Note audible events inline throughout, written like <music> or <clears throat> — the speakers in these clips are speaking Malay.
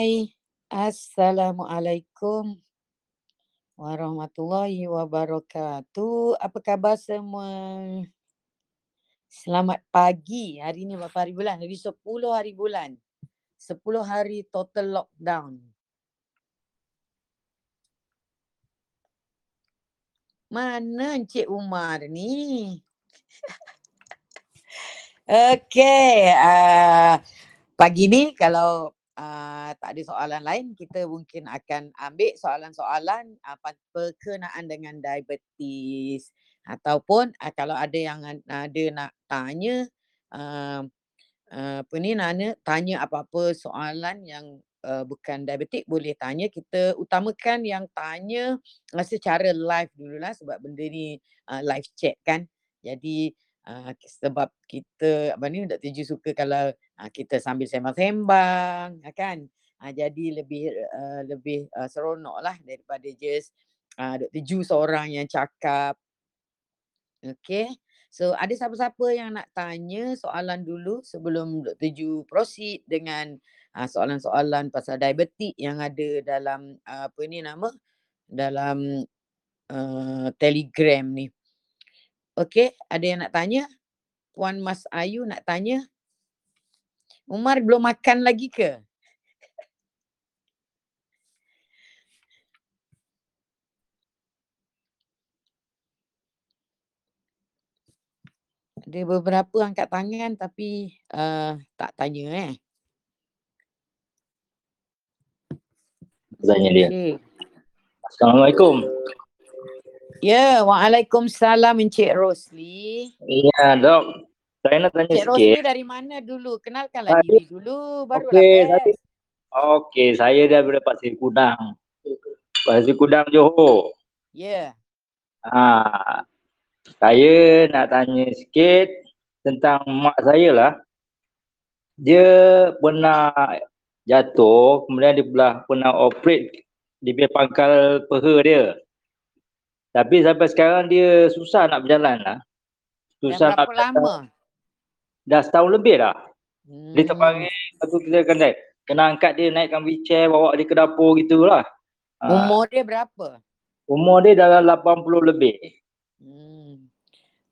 Hai, Assalamualaikum warahmatullahi wabarakatuh. Apa khabar semua? Selamat pagi. Hari ni berapa hari bulan? Hari 10 hari bulan. 10 hari total lockdown. Mana Encik Umar ni? <laughs> Okey, uh, pagi ni kalau uh, tak ada soalan lain, kita mungkin akan ambil soalan-soalan uh, berkenaan dengan diabetes. Ataupun uh, kalau ada yang ada nak tanya uh, uh, apa ni nanya tanya apa-apa soalan yang uh, bukan diabetik boleh tanya. Kita utamakan yang tanya secara live dululah sebab benda ni uh, live chat kan. Jadi uh, sebab kita apa ni Dr. Ju suka kalau uh, kita sambil sembang-sembang uh, kan uh, jadi lebih uh, lebih uh, seronok lah daripada just uh, Dr. Ju seorang yang cakap Okay. So ada siapa-siapa yang nak tanya soalan dulu sebelum Dr. Ju proceed dengan uh, soalan-soalan pasal diabetik yang ada dalam uh, apa ni nama dalam uh, telegram ni. Okay, ada yang nak tanya? Puan Mas Ayu nak tanya? Umar belum makan lagi ke? Ada beberapa angkat tangan tapi uh, tak tanya eh. Tanya dia. Okay. Assalamualaikum. Ya, Waalaikumsalam Encik Rosli. Ya, dok. Saya nak tanya Encik sikit. Rosli dari mana dulu? Kenalkanlah diri dulu baru okay, lah. Okey, Okey, saya daripada Pasir Kudang. Pasir Kudang Johor. Ya. Ha, saya nak tanya sikit tentang mak saya lah. Dia pernah jatuh, kemudian dia pernah, pernah operate di pangkal peha dia. Tapi sampai sekarang dia susah nak berjalan lah. Susah nak lama? Dah setahun lebih dah. Hmm. Dia terpanggil, lepas tu kita kena, kena angkat dia naikkan wheelchair, bawa dia ke dapur gitulah. Ha. Umur dia berapa? Umur dia dalam 80 lebih. Hmm.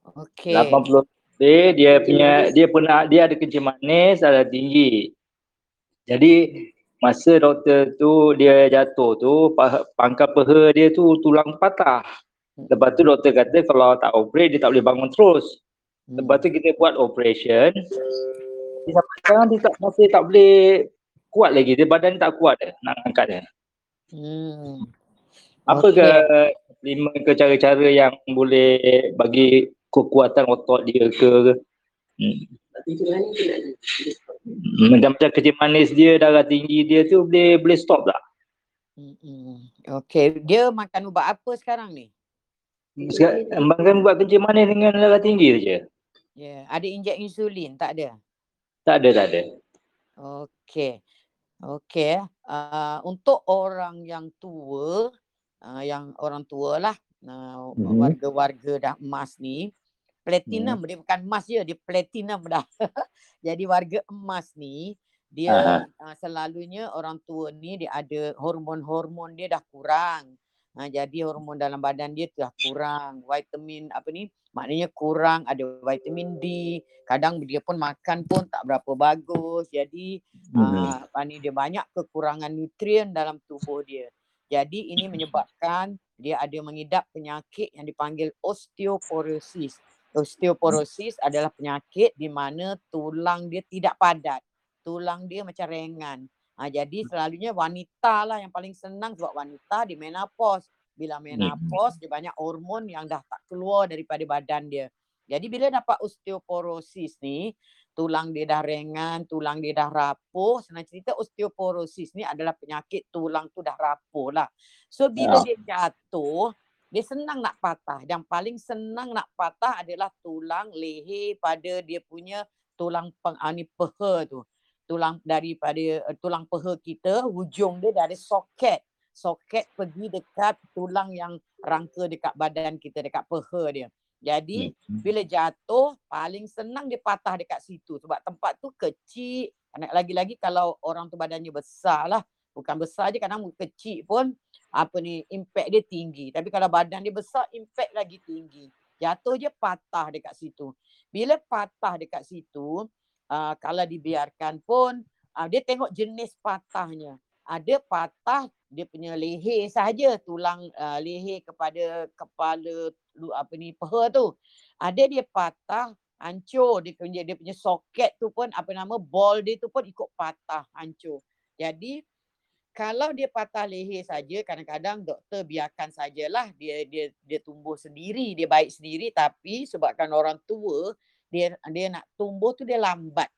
Okay. 80 lebih, dia punya, dia pernah, dia ada kencing manis, ada tinggi. Jadi masa doktor tu dia jatuh tu pangkal peha dia tu tulang patah. Lepas tu doktor kata kalau tak operate dia tak boleh bangun terus. Hmm. Lepas tu kita buat operation. Tapi sampai sekarang dia tak, masih tak boleh kuat lagi. Dia badan tak kuat dia, nak angkat dia. Hmm. Apa okay. ke lima ke cara-cara yang boleh bagi kekuatan otot dia ke? Hmm. Macam-macam kerja manis dia, darah tinggi dia tu boleh boleh stop tak? Hmm. Okay, dia makan ubat apa sekarang ni? Makan buat kencing manis dengan darah tinggi saja. Ya, yeah. ada injek insulin tak ada? Tak ada, tak ada. Okey. Okey, uh, untuk orang yang tua, uh, yang orang tua lah, uh, mm-hmm. warga-warga dah emas ni, platinum mm. dia bukan emas je, dia platinum dah. <laughs> Jadi warga emas ni, dia uh, selalunya orang tua ni dia ada hormon-hormon dia dah kurang. Ha, jadi hormon dalam badan dia dah kurang. Vitamin apa ni? Maknanya kurang ada vitamin D. Kadang dia pun makan pun tak berapa bagus. Jadi Hmm. uh, ni dia banyak kekurangan nutrien dalam tubuh dia. Jadi ini menyebabkan dia ada mengidap penyakit yang dipanggil osteoporosis. Osteoporosis adalah penyakit di mana tulang dia tidak padat. Tulang dia macam rengan. Ha, jadi selalunya wanita lah yang paling senang sebab wanita di menopause. Bila menopause dia banyak hormon yang dah tak keluar daripada badan dia. Jadi bila dapat osteoporosis ni, tulang dia dah rengan, tulang dia dah rapuh. Senang cerita osteoporosis ni adalah penyakit tulang tu dah rapuh lah. So bila dia jatuh, dia senang nak patah. Yang paling senang nak patah adalah tulang leher pada dia punya tulang peng, ah, ni peha tu tulang daripada uh, tulang peha kita hujung dia dari soket. Soket pergi dekat tulang yang rangka dekat badan kita dekat peha dia. Jadi Hmm. bila jatuh paling senang dia patah dekat situ. Sebab tempat tu kecil. Anak lagi-lagi kalau orang tu badannya besar lah bukan besar je kadang kecil pun apa ni impact dia tinggi. Tapi kalau badan dia besar impact lagi tinggi. Jatuh je patah dekat situ. Bila patah dekat situ uh, kalau dibiarkan pun uh, dia tengok jenis patahnya. Ada patah dia punya leher saja tulang uh, leher kepada kepala lu apa ni peha tu. Ada dia patah hancur dia punya dia punya soket tu pun apa nama ball dia tu pun ikut patah hancur. Jadi kalau dia patah leher saja kadang-kadang doktor biarkan sajalah dia dia dia tumbuh sendiri dia baik sendiri tapi sebabkan orang tua dia dia nak tumbuh tu dia lambat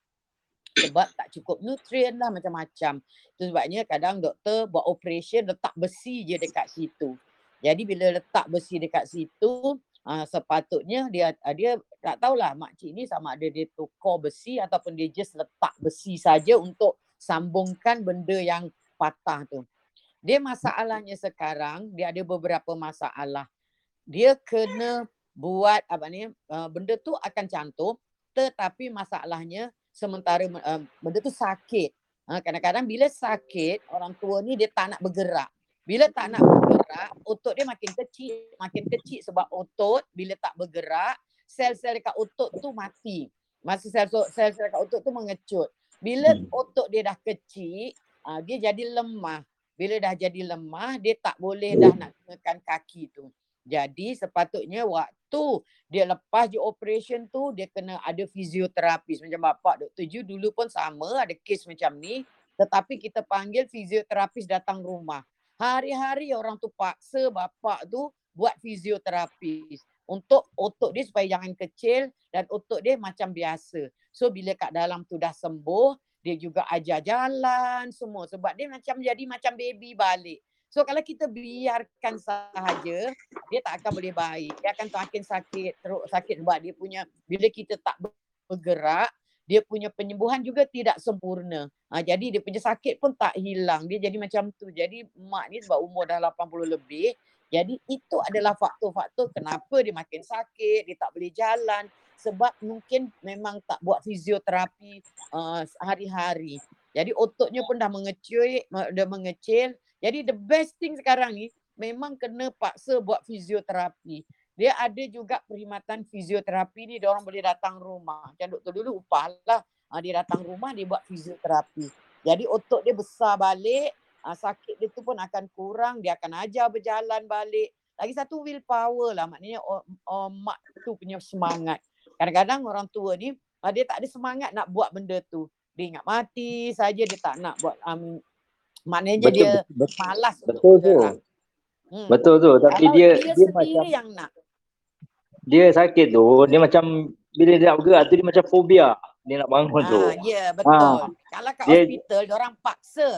sebab tak cukup nutrien lah macam-macam. Itu sebabnya kadang doktor buat operation letak besi je dekat situ. Jadi bila letak besi dekat situ uh, sepatutnya dia uh, dia tak tahulah makcik ni sama ada dia tukar besi ataupun dia just letak besi saja untuk sambungkan benda yang patah tu. Dia masalahnya sekarang dia ada beberapa masalah. Dia kena buat apa ni uh, benda tu akan cantum tetapi masalahnya sementara uh, benda tu sakit. Ha, kadang-kadang bila sakit orang tua ni dia tak nak bergerak. Bila tak nak bergerak, otot dia makin kecil, makin kecil sebab otot bila tak bergerak, sel-sel dekat otot tu mati. Masa sel-sel dekat otot tu mengecut. Bila Hmm. otot dia dah kecil, uh, dia jadi lemah. Bila dah jadi lemah, dia tak boleh dah nak gunakan kaki tu. Jadi sepatutnya waktu dia lepas je operation tu dia kena ada fizioterapis macam bapak Dr. Ju dulu pun sama ada kes macam ni tetapi kita panggil fizioterapis datang rumah. Hari-hari orang tu paksa bapak tu buat fizioterapis untuk otot dia supaya jangan kecil dan otot dia macam biasa. So bila kat dalam tu dah sembuh dia juga ajar jalan semua sebab dia macam jadi macam baby balik. So kalau kita biarkan sahaja, dia tak akan boleh baik. Dia akan semakin sakit, teruk sakit sebab dia punya bila kita tak bergerak, dia punya penyembuhan juga tidak sempurna. Ha, jadi dia punya sakit pun tak hilang. Dia jadi macam tu. Jadi mak ni sebab umur dah 80 lebih, jadi itu adalah faktor-faktor kenapa dia makin sakit, dia tak boleh jalan sebab mungkin memang tak buat fisioterapi uh, hari-hari. Jadi ototnya pun dah mengecil, dah mengecil. Jadi the best thing sekarang ni memang kena paksa buat fisioterapi. Dia ada juga perkhidmatan fisioterapi ni, dia orang boleh datang rumah. Macam doktor dulu upah lah. Ha, dia datang rumah, dia buat fisioterapi. Jadi otot dia besar balik, ha, sakit dia tu pun akan kurang, dia akan ajar berjalan balik. Lagi satu willpower lah, maknanya oh, oh, mak tu punya semangat. Kadang-kadang orang tua ni, ha, dia tak ada semangat nak buat benda tu. Dia ingat mati saja, dia tak nak buat. Um, maknanya Betul, dia betul, malas betul tu. Hmm. Betul tu. Tapi Kalau dia dia, dia macam yang nak. dia sakit tu, dia macam bila dia nak bergerak tu dia macam fobia. Dia nak bangun tu. Ah, ya betul. Kalau kat Dia- hospital dia orang paksa.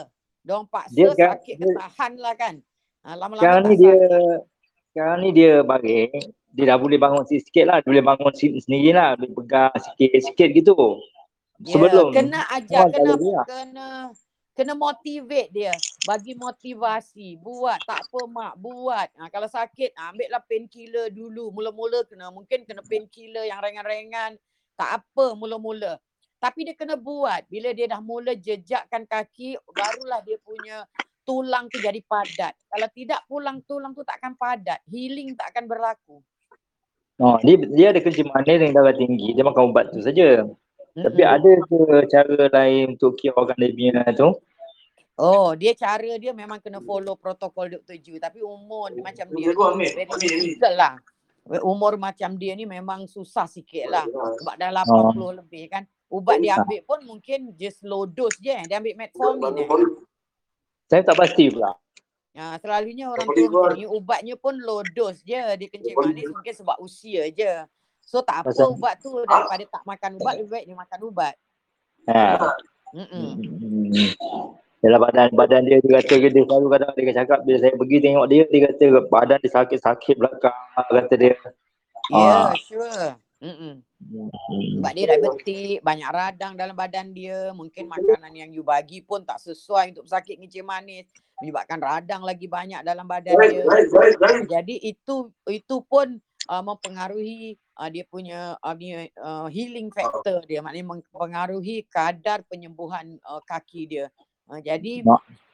Dia orang paksa Dia kan- sakit dia- ketahan lah kan. Ah, lama-lama Sekarang ni dia sakit. sekarang ni dia baring, dia dah boleh bangun sikit lah, dia boleh bangun sendiri lah, boleh pegang sikit-sikit gitu. Ya, Sebelum kena ajar, kena kena kena motivate dia, bagi motivasi, buat tak apa mak, buat. Ha, kalau sakit ha, ambil lah painkiller dulu. Mula-mula kena mungkin kena painkiller yang ringan-ringan, tak apa mula-mula. Tapi dia kena buat. Bila dia dah mula jejakkan kaki, barulah dia punya tulang tu jadi padat. Kalau tidak pulang tulang tu takkan padat. Healing tak akan berlaku. Oh, dia dia ada kerja manis dengan darah tinggi, dia makan ubat tu saja. Tapi ada ke cara lain untuk kirakan dia punya tu? Oh, dia cara dia memang kena follow protokol Dr. Ju. Tapi umur dia macam dia very difficult lah. Umur macam dia ni memang susah sikit lah. Sebab dah 80 lebih kan. Ubat dia ambil pun mungkin just low dose je. Dia ambil metformin eh. Saya tak pasti pula. Ha, selalunya orang tua ni ubatnya pun low dose je. Dia kencing manis mungkin sebab usia je. So tak apa Pasal- ubat tu daripada tak makan ubat lebih baik dia makan ubat. Ha. Hmm. Dalam badan badan dia dia kata dia selalu kadang dia cakap bila saya pergi tengok dia dia kata badan dia sakit-sakit belakang kata dia. Yeah, Ah. sure. Mm-mm. Hmm. Sebab dia diabetik, banyak radang dalam badan dia. Mungkin makanan yang you bagi pun tak sesuai untuk pesakit kencing manis. Menyebabkan radang lagi banyak dalam badan dia. Jadi itu itu pun uh, mempengaruhi uh, dia punya uh, dia, uh, healing factor dia. Maknanya mempengaruhi kadar penyembuhan uh, kaki dia. Uh, jadi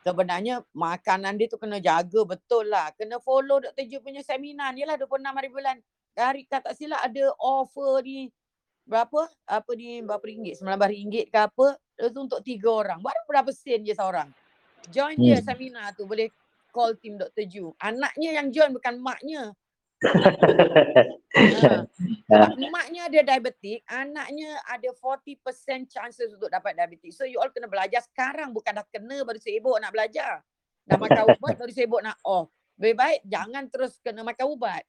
sebenarnya makanan dia tu kena jaga betul lah. Kena follow Dr. Ju punya seminar ni lah 26 hari bulan. Hari tak silap ada offer ni berapa? Apa ni berapa ringgit? RM19 ke apa? Itu untuk tiga orang. Baru berapa sen je seorang. Join je Hmm. seminar tu boleh call team Dr. Ju. Anaknya yang join bukan maknya. <laughs> Ha. Sebab maknya ada diabetik, anaknya ada 40% chances untuk dapat diabetik. So you all kena belajar sekarang bukan dah kena baru sibuk nak belajar. Dah makan ubat baru sibuk nak off. Lebih baik jangan terus kena makan ubat.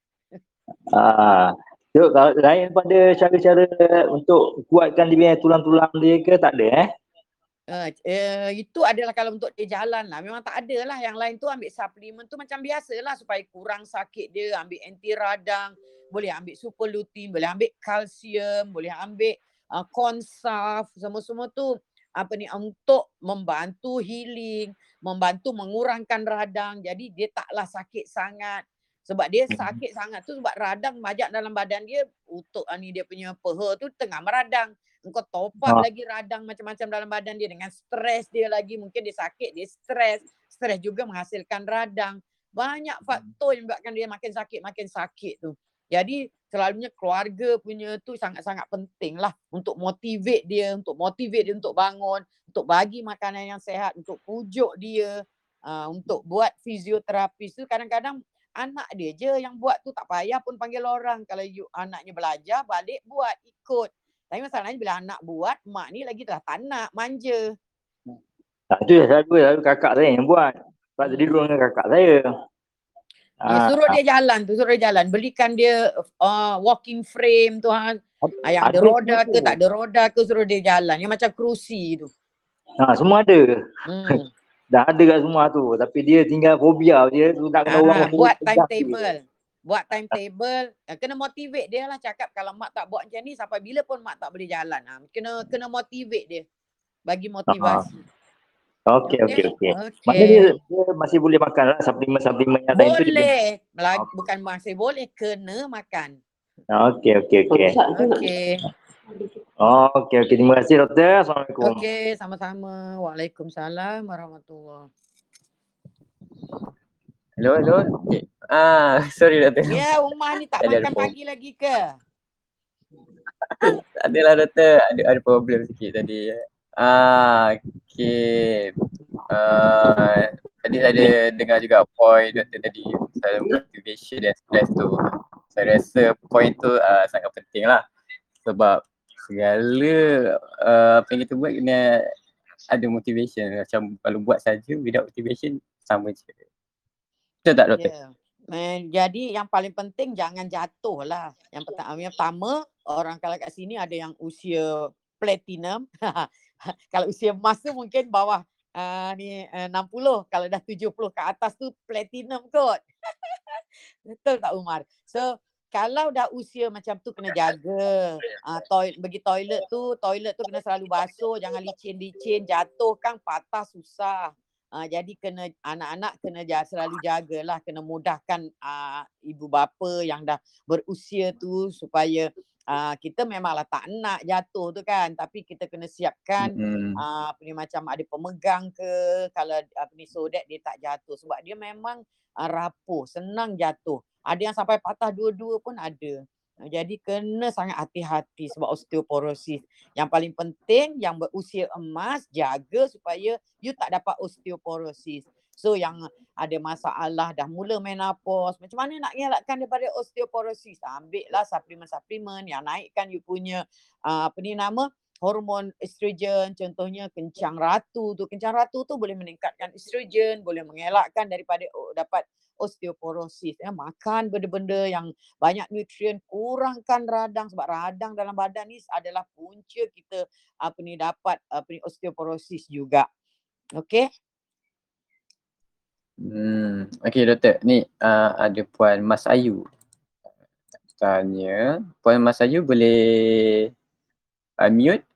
Ah. So, kalau lain pada cara-cara untuk kuatkan dia tulang-tulang dia ke tak ada eh? Uh, uh, itu adalah kalau untuk dia jalan lah. Memang tak ada lah. Yang lain tu ambil suplemen tu macam biasa lah supaya kurang sakit dia. Ambil anti radang. Boleh ambil super lutein. Boleh ambil kalsium. Boleh ambil uh, consaf. Semua-semua tu apa ni untuk membantu healing. Membantu mengurangkan radang. Jadi dia taklah sakit sangat. Sebab dia sakit sangat tu sebab radang banyak dalam badan dia. Untuk uh, ni dia punya peha tu tengah meradang. Engkau top up Ah. lagi radang macam-macam dalam badan dia dengan stres dia lagi. Mungkin dia sakit, dia stres. Stres juga menghasilkan radang. Banyak faktor yang menyebabkan dia makin sakit, makin sakit tu. Jadi selalunya keluarga punya tu sangat-sangat penting lah untuk motivate dia, untuk motivate dia untuk bangun, untuk bagi makanan yang sehat, untuk pujuk dia, uh, untuk buat fizioterapis tu kadang-kadang anak dia je yang buat tu tak payah pun panggil orang. Kalau you, anaknya belajar balik buat ikut. Tapi masalahnya bila anak buat, mak ni lagi dah tak nak, manja. Ah, tu yang selalu, selalu kakak saya yang buat. Sebab tadi dulu dengan kakak saya. Ya, Ah, suruh dia jalan tu, suruh dia jalan. Belikan dia uh, walking frame tu. Ha. Ah, yang ada ada roda ke tak ada roda ke suruh dia jalan. Yang macam kerusi tu. Ha, semua ada. Hmm. <laughs> Dah ada kat semua tu. Tapi dia tinggal fobia dia tu tak kena orang Ah, buat timetable. Buat timetable. Ah, Kena motivate dia lah cakap kalau mak tak buat macam ni sampai bila pun mak tak boleh jalan. Ha. Kena kena motivate dia. Bagi motivasi. Okey, okey, okey. Okey. Maknanya dia, dia masih boleh makan lah suplemen-suplemen yang lain tu. dia Boleh. Melagi, bukan masih boleh, kena makan. Okey, okey, okey. Okey. Oh, okey, okey. Terima kasih doktor. Assalamualaikum. Okey, sama-sama. Waalaikumsalam warahmatullahi Hello, hello. Okay. Ah, <laughs> sorry doktor. Ya, Umar ni tak makan pagi lagi ke? <laughs> Adalah doktor, ada ada problem sikit tadi. Ah, okay. Ah, tadi saya ada dengar juga point doktor tadi pasal motivation dan stress tu. Saya rasa point tu ah, sangat penting lah. Sebab segala ah, apa yang kita buat kena ada motivation. Macam kalau buat saja without motivation sama je. Betul tak doktor? Eh, jadi yang paling penting jangan jatuh lah. Yang pertama, yang pertama orang kalau kat sini ada yang usia platinum. <laughs> kalau usia emas tu mungkin bawah uh, ni uh, 60. Kalau dah 70 ke atas tu platinum kot. <laughs> Betul tak Umar? So kalau dah usia macam tu kena jaga. Uh, toilet, pergi toilet tu, toilet tu kena selalu basuh, jangan licin-licin, jatuh kan patah susah. Uh, jadi kena anak-anak kena ja, selalu jagalah, kena mudahkan uh, ibu bapa yang dah berusia tu supaya uh, kita memanglah tak nak jatuh tu kan. Tapi kita kena siapkan Mm-mm. uh, apa ni macam ada pemegang ke kalau apa ni so that dia tak jatuh. Sebab dia memang uh, rapuh senang jatuh. Ada yang sampai patah dua-dua pun ada jadi kena sangat hati-hati sebab osteoporosis. Yang paling penting yang berusia emas jaga supaya you tak dapat osteoporosis. So yang ada masalah dah mula menopause macam mana nak elakkan daripada osteoporosis? Ambil lah suplemen-suplemen yang naikkan you punya uh, apa ni nama hormon estrogen. Contohnya kencang ratu tu. Kencang ratu tu boleh meningkatkan estrogen boleh mengelakkan daripada oh, dapat osteoporosis ya makan benda-benda yang banyak nutrien kurangkan radang sebab radang dalam badan ni adalah punca kita apa ni dapat apa ni osteoporosis juga okey Hmm. Okey doktor, ni uh, ada Puan Mas Ayu. Tanya, Puan Mas Ayu boleh unmute?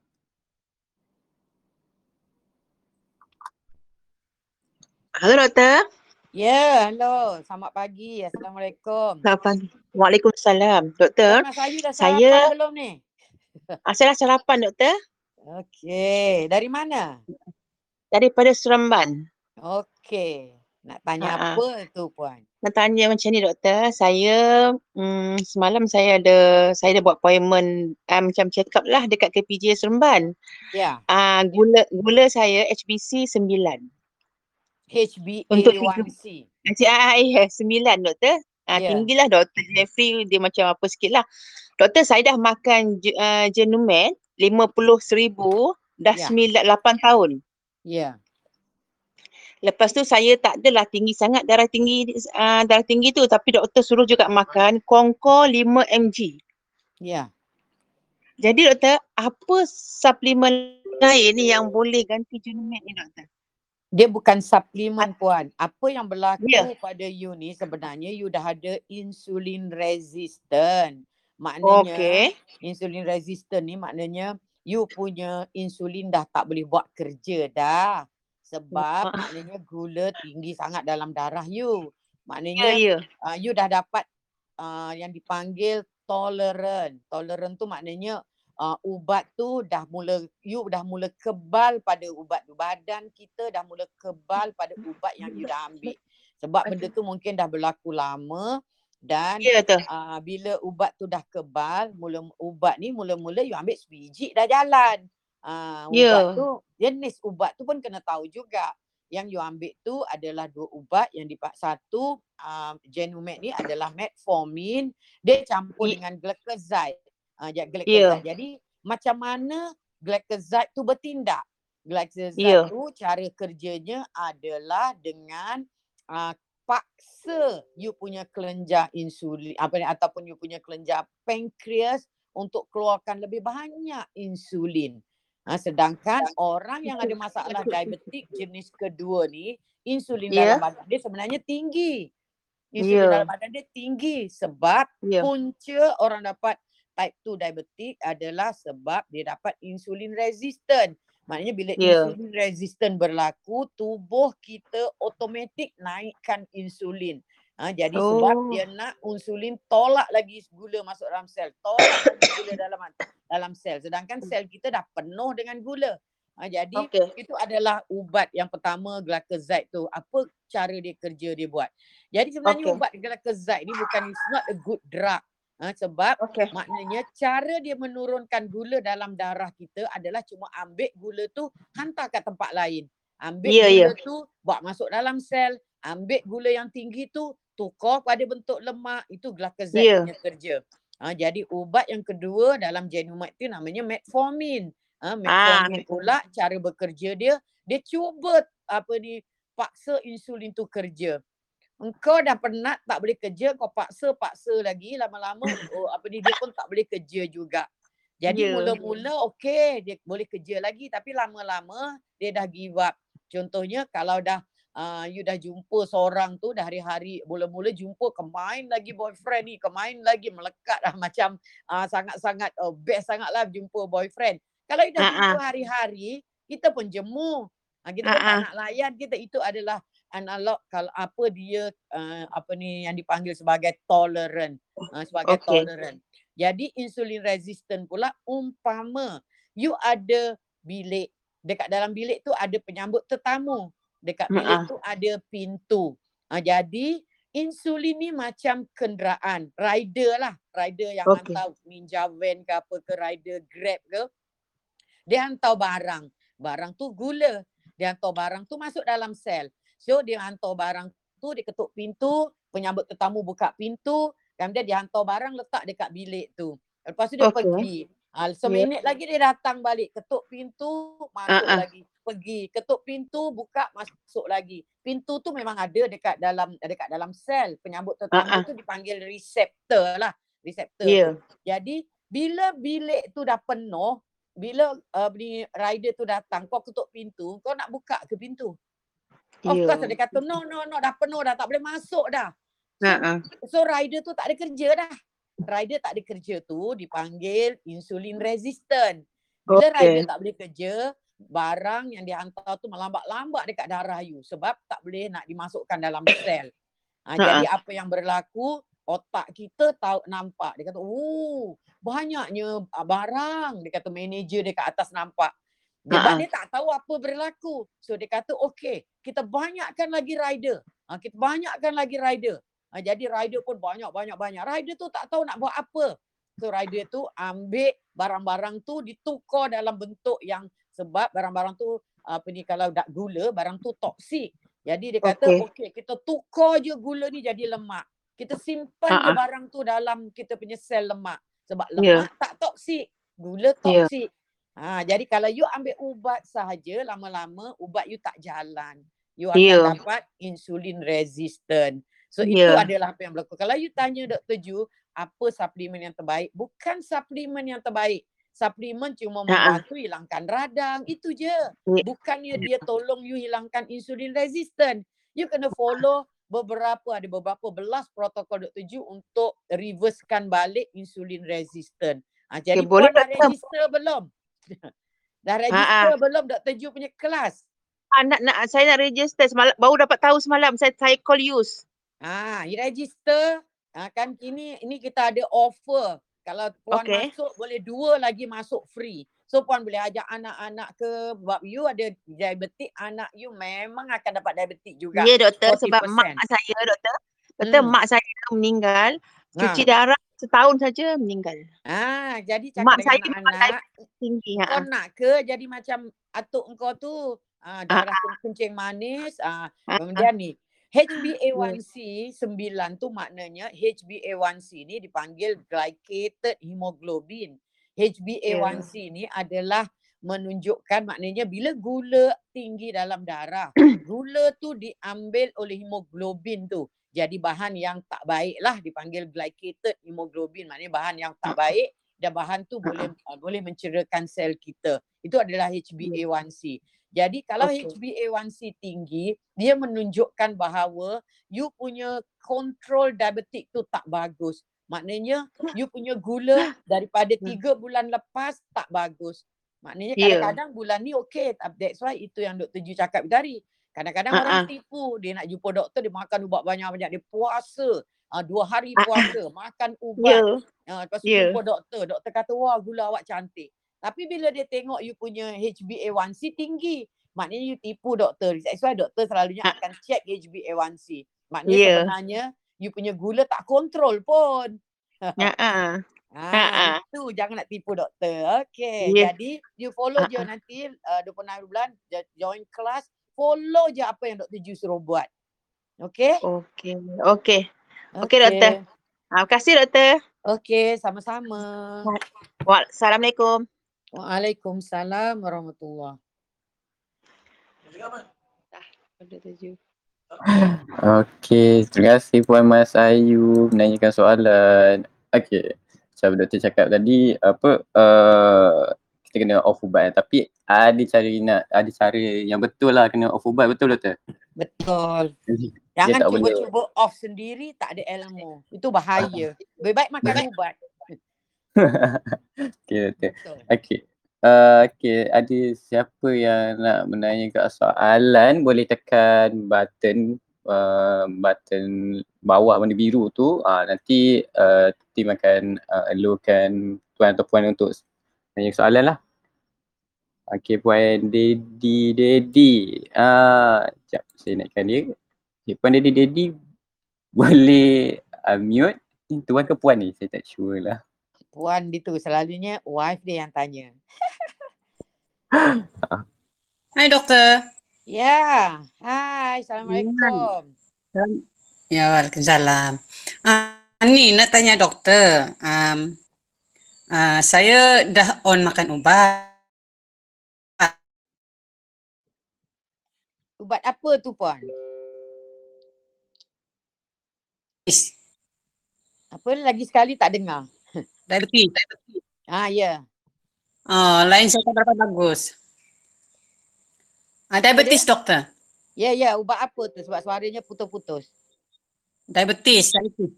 Halo doktor. Ya, hello. Selamat pagi. Assalamualaikum. Selamat pagi. Waalaikumsalam. Doktor, Mas Ayu dah saya- sarapan belum ni? <laughs> ah, saya dah sarapan doktor Okey. Dari mana? daripada Seremban. Okey. Nak tanya Ha, ha. apa tu puan? Nak tanya macam ni doktor, saya hmm, semalam saya ada saya ada buat appointment uh, macam check up lah dekat KPJ Seremban. Ya. Ah gula gula saya HBC 9. Untuk HbA1c. NCI 9 doktor. Ah Ya. tinggilah doktor Jeffrey dia macam apa sikit lah. Doktor saya dah makan uh, Genumet 50,000 dah Ya. 9 8 tahun. Ya. Lepas tu saya tak adalah tinggi sangat darah tinggi uh, darah tinggi tu tapi doktor suruh juga makan Kongko 5 mg. Ya. Jadi doktor, apa suplemen lain yang boleh ganti Genumet ni doktor? Dia bukan suplemen puan. Apa yang berlaku Ya. pada you ni sebenarnya you dah ada insulin resistant. Maknanya Okey. insulin resistant ni maknanya you punya insulin dah tak boleh buat kerja dah. Sebab Wah. maknanya gula tinggi sangat dalam darah you. Ya Maknanya ya. uh, you dah dapat uh, yang dipanggil tolerant. Tolerant tu maknanya uh, ubat tu dah mula you dah mula kebal pada ubat tu. Badan kita dah mula kebal pada ubat yang you dah ambil. Sebab benda tu mungkin dah berlaku lama dan Ya tu. uh, bila ubat tu dah kebal, mula ubat ni mula-mula you ambil sebiji dah jalan. Uh, ubat Ya. tu jenis ubat tu pun kena tahu juga. Yang you ambil tu adalah dua ubat yang dipak satu uh, Genumet ni adalah metformin, dia campur Ye- dengan glycoside. Uh, glycoside. Jadi macam mana glycoside tu bertindak? Glycoside Ya. tu cara kerjanya adalah dengan uh, paksa you punya kelenjar insulin apa ni ataupun you punya kelenjar pankreas untuk keluarkan lebih banyak insulin. Ha, sedangkan orang yang ada masalah diabetik jenis kedua ni insulin Ya. dalam badan dia sebenarnya tinggi. Insulin Ya. dalam badan dia tinggi sebab Ya. punca orang dapat type 2 diabetik adalah sebab dia dapat insulin resistant. Maknanya bila Ya. insulin resistant berlaku, tubuh kita automatik naikkan insulin. Ha, jadi oh. sebab dia nak insulin tolak lagi gula masuk dalam sel, tolak lagi gula dalam dalam sel. Sedangkan sel kita dah penuh dengan gula. Ha, jadi Okey. itu adalah ubat yang pertama glycoside tu. Apa cara dia kerja dia buat. Jadi sebenarnya Okey. ubat glycoside ni bukan it's not a good drug. Ha, sebab Okey. maknanya cara dia menurunkan gula dalam darah kita adalah cuma ambil gula tu hantar ke tempat lain. Ambil Ya, gula ya. tu bawa masuk dalam sel, ambil gula yang tinggi tu tukar pada bentuk lemak, itu glycoside Ya. punya kerja. Ha, jadi ubat yang kedua dalam Genumet tu namanya metformin. Ha, metformin metformin. pula cara bekerja dia, dia cuba apa ni paksa insulin tu kerja. Engkau dah penat tak boleh kerja, kau paksa-paksa lagi lama-lama oh, apa ni dia pun tak boleh kerja juga. Jadi Ya. mula-mula okey dia boleh kerja lagi tapi lama-lama dia dah give up. Contohnya kalau dah uh, you dah jumpa seorang tu dah hari-hari mula-mula jumpa kemain lagi boyfriend ni, kemain lagi melekat dah <laughs> macam uh, sangat-sangat uh, best sangatlah jumpa boyfriend. Kalau you dah Ha, jumpa hari-hari, kita pun jemu. Ha, kita pun tak ha. nak layan kita itu adalah analog kalau apa dia uh, apa ni yang dipanggil sebagai tolerant uh, sebagai Okey. tolerant. Jadi insulin resistant pula umpama you ada bilik dekat dalam bilik tu ada penyambut tetamu. Dekat bilik Ha-ha. tu ada pintu. Ha, jadi insulin ni macam kenderaan, rider lah, rider yang Okey. hantar ninja van ke apa ke rider grab ke. Dia hantar barang. Barang tu gula. Dia hantar barang tu masuk dalam sel. So dia hantar barang tu dia ketuk pintu, penyambut tetamu buka pintu, kemudian dia hantar barang letak dekat bilik tu. Lepas tu dia Okey. pergi. Ha, seminit lagi dia datang balik, ketuk pintu, masuk ah. lagi, pergi. Ketuk pintu, buka, masuk lagi. Pintu tu memang ada dekat dalam dekat dalam sel. Penyambut tetamu ah. tu dipanggil receptor lah. Receptor. Ya. tu. Jadi bila bilik tu dah penuh, bila uh, ni rider tu datang, kau ketuk pintu, kau nak buka ke pintu? Of Ya. course dia kata no no no dah penuh dah tak boleh masuk dah. Ha-ha. So rider tu tak ada kerja dah. Rider tak ada kerja tu dipanggil insulin resistant. Bila Okey. rider tak boleh kerja, barang yang dihantar tu melambat-lambat dekat darah you sebab tak boleh nak dimasukkan dalam sel. Ha, Ha, jadi apa yang berlaku, otak kita tahu nampak. Dia kata, "Oh, banyaknya ah, barang." Dia kata manager dia kat atas nampak. Dia, Ha, ha. dia tak tahu apa berlaku. So dia kata, "Okey, kita banyakkan lagi rider. Ha, kita banyakkan lagi rider." Ha, jadi rider pun banyak-banyak-banyak. Rider tu tak tahu nak buat apa. So rider tu ambil barang-barang tu ditukar dalam bentuk yang sebab barang-barang tu apa ni kalau dak gula barang tu toksik. Jadi dia kata Okey. okey kita tukar je gula ni jadi lemak. Kita simpan je Ha-ha. barang tu dalam kita punya sel lemak. Sebab Ya. lemak tak toksik, gula Ya. toksik. Ha jadi kalau you ambil ubat sahaja lama-lama ubat you tak jalan. You akan Ya. dapat insulin resistant. So itu Ya. adalah apa yang berlaku. Kalau you tanya Dr. Ju, apa suplemen yang terbaik? Bukan suplemen yang terbaik. Suplemen cuma Ha-ha. membantu hilangkan radang. Itu je. Ya. Bukannya dia tolong you hilangkan insulin resistant. You kena follow beberapa, ada beberapa belas protokol Dr. Ju untuk reversekan balik insulin resistant. Ha, jadi Okay, boleh Dr. register belum? <laughs> dah register belum Dr. Ju punya kelas? Ah, nak, nak, saya nak register semalam, baru dapat tahu semalam saya saya call use. Ah, you register. Ah, kan kini ini kita ada offer. Kalau puan Okey. masuk boleh dua lagi masuk free. So puan boleh ajak anak-anak ke sebab you ada diabetik, anak you memang akan dapat diabetik juga. Ya doktor sebab 40%. mak saya doktor. Doktor Hmm. mak saya meninggal, cuci Ha. darah setahun saja meninggal. Ah, jadi cakap Mak saya anak-anak, Tinggi. kau Ha. nak ke jadi macam atuk engkau tu ah, darah uh, kencing manis, ah, Ah, kemudian ni HbA1c 9 tu maknanya HbA1c ni dipanggil glycated hemoglobin. HbA1c ni adalah menunjukkan maknanya bila gula tinggi dalam darah, <clears throat> gula tu diambil oleh hemoglobin tu. Jadi bahan yang tak baik lah dipanggil glycated hemoglobin. Maknanya bahan yang tak baik dan bahan tu boleh uh, boleh mencederakan sel kita. Itu adalah HbA1c. Jadi kalau Okey. HbA1c tinggi, dia menunjukkan bahawa you punya kontrol diabetik tu tak bagus. Maknanya you punya gula daripada Hmm. tiga bulan lepas tak bagus. Maknanya Ya. kadang-kadang bulan ni okey. tapi That's why itu yang Dr. Ju cakap tadi. Kadang-kadang Ha, orang ha. tipu. Dia nak jumpa doktor, dia makan ubat banyak-banyak. Dia puasa. Uh, dua hari puasa. Makan ubat. Ya. Uh, lepas tu Ya. jumpa doktor. Doktor kata, wah gula awak cantik. Tapi bila dia tengok you punya HbA1c tinggi. Maknanya you tipu doktor. That's why doktor selalunya Ah. akan check HbA1c. Maknanya Ya. sebenarnya you punya gula tak kontrol pun. <laughs> Ha. ha. Ah, itu jangan nak tipu doktor. Okey. Ya. Jadi you follow je Ha-ha. nanti uh, 26 bulan jo- join kelas, follow je apa yang Dr. Ju suruh buat. Okey? Okey. Okey. Okey, doktor. Ah, Terima kasih doktor. Okey, sama-sama. Wa- Assalamualaikum. Waalaikumsalam warahmatullahi. Okey, terima kasih Puan Mas Ayu menanyakan soalan. Okey, macam doktor cakap tadi, apa, uh, kita kena off ubat tapi ada cara nak, ada cara yang betul lah kena off ubat, betul doktor? Betul. Jangan cuba-cuba off sendiri tak ada ilmu. Itu bahaya. Lebih baik makan ubat. <laughs> Okey doktor. Betul. Okey. Uh, okay, ada siapa yang nak menanyakan soalan boleh tekan button uh, button bawah warna biru tu uh, nanti uh, tim akan uh, alurkan tuan atau puan untuk tanya soalan lah. Okay puan Dedi Dedi. Ah, uh, sekejap saya naikkan dia. Okay, puan Dedi Dedi <laughs> boleh uh, mute. Tuan ke puan ni? Saya tak sure lah. Puan dia tu selalunya wife dia yang tanya. <laughs> Hai doktor. Ya. Hai, Assalamualaikum. Ya, Waalaikumsalam. Ah, ni nak tanya doktor. Um, ah, saya dah on makan ubat. Ubat apa tu puan? Is, Apa lagi sekali tak dengar? <laughs> Diabetes. Ah ya. Oh, lain saya tak berapa bagus. Ah, diabetes doktor. Ya ya, ubat apa tu sebab suaranya putus-putus. Diabetes. diabetes.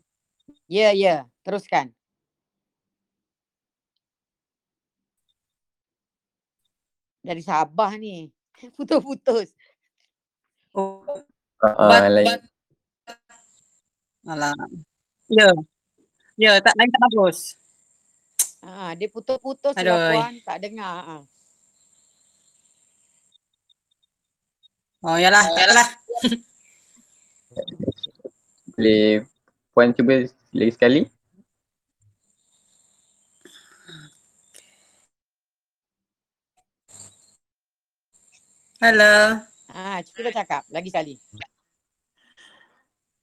Ya ya, teruskan. Dari Sabah ni. <laughs> Putus-putus. Oh, Uh, lain. Alah. Ya. Ya, tak lain tak bagus. Ah, dia putus-putus lah puan, tak dengar. Ah. Oh, yalah, yalah. Boleh puan cuba lagi sekali. Hello. Ah, cuba cakap lagi sekali.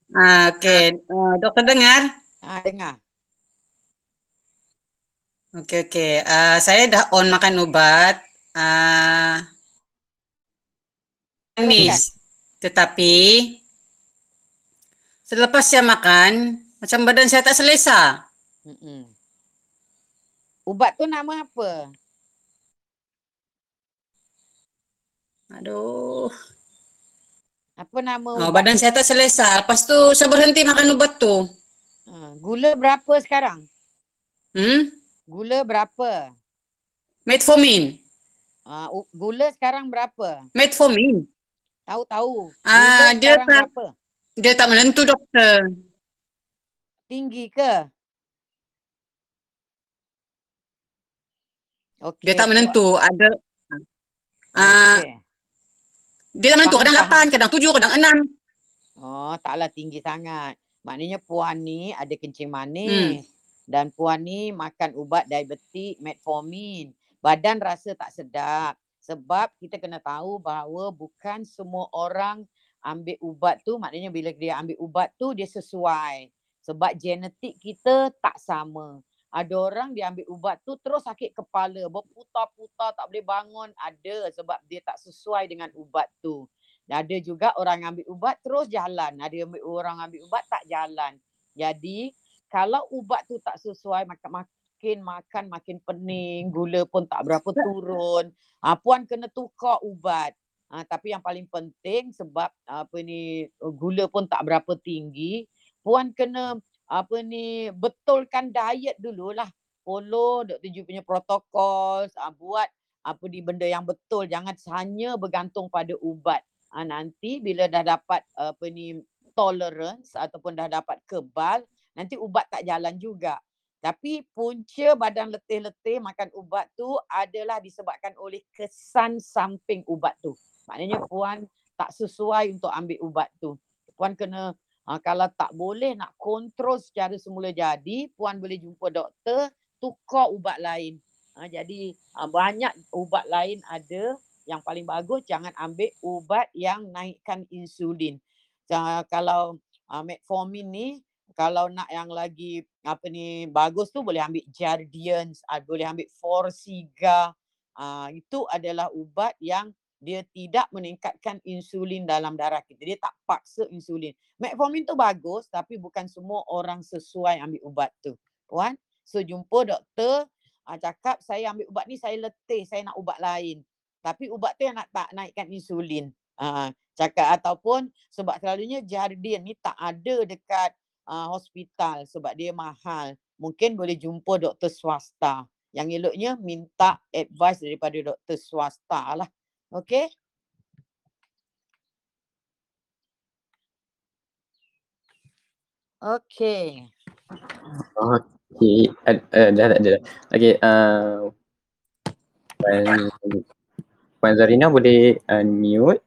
Ah, okey. Uh, doktor dengar? Ah, dengar. Okey, okey. Uh, saya dah on makan ubat. Uh, manis. Tetapi selepas saya makan, macam badan saya tak selesa. Mm-mm. Ubat tu nama apa? Aduh. Apa nama Oh, ubat? badan saya tak selesa. Lepas tu saya berhenti makan ubat tu. Ah, gula berapa sekarang? Hmm? Gula berapa? Metformin. Ah, u- gula sekarang berapa? Metformin. Tahu-tahu. Ah, Gula dia tak- berapa? Dia tak menentu doktor. Tinggi ke? Okey. Dia tak menentu. Ada ah Okey. Dia tak menentu. Kadang. 8, kadang 7, kadang 6. Oh, taklah tinggi sangat. Maknanya puan ni ada kencing Hmm. manis. Dan puan ni makan ubat diabetik, metformin. Badan rasa tak sedap. Sebab kita kena tahu bahawa bukan semua orang ambil ubat tu, maknanya bila dia ambil ubat tu dia sesuai. Sebab genetik kita tak sama. Ada orang dia ambil ubat tu terus sakit kepala, berputar-putar tak boleh bangun. Ada sebab dia tak sesuai dengan ubat tu. Dan ada juga orang ambil ubat terus jalan. Ada ambil orang ambil ubat tak jalan. Jadi kalau ubat tu tak sesuai makan makin makan makin pening, gula pun tak berapa turun. Ha, puan kena tukar ubat. Ha, tapi yang paling penting sebab apa ni gula pun tak berapa tinggi, puan kena apa ni betulkan diet dululah. Follow Dr. Ju punya protokol, ha, buat apa di benda yang betul, jangan hanya bergantung pada ubat. Ha, nanti bila dah dapat apa ni tolerance ataupun dah dapat kebal, nanti ubat tak jalan juga. Tapi punca badan letih-letih makan ubat tu adalah disebabkan oleh kesan samping ubat tu. Maknanya puan tak sesuai untuk ambil ubat tu. Puan kena ha, kalau tak boleh nak kontrol secara semula jadi, puan boleh jumpa doktor, tukar ubat lain. Ha, jadi ha, banyak ubat lain ada yang paling bagus jangan ambil ubat yang naikkan insulin. Ja, kalau uh, metformin ni kalau nak yang lagi apa ni bagus tu boleh ambil Jardiance, uh, boleh ambil Forxiga. Uh, itu adalah ubat yang dia tidak meningkatkan insulin dalam darah kita. Dia tak paksa insulin. Metformin tu bagus tapi bukan semua orang sesuai ambil ubat tu. Puan, so jumpa doktor, uh, cakap saya ambil ubat ni saya letih, saya nak ubat lain. Tapi ubat tu yang nak tak naikkan insulin. Uh, cakap ataupun sebab selalunya Jardin ni tak ada dekat uh, hospital sebab dia mahal. Mungkin boleh jumpa doktor swasta. Yang eloknya minta advice daripada doktor swasta lah. Okey? Okay. Okay, uh, uh, dah tak ada dah. Okay, uh, Puan, Puan Zarina boleh unmute.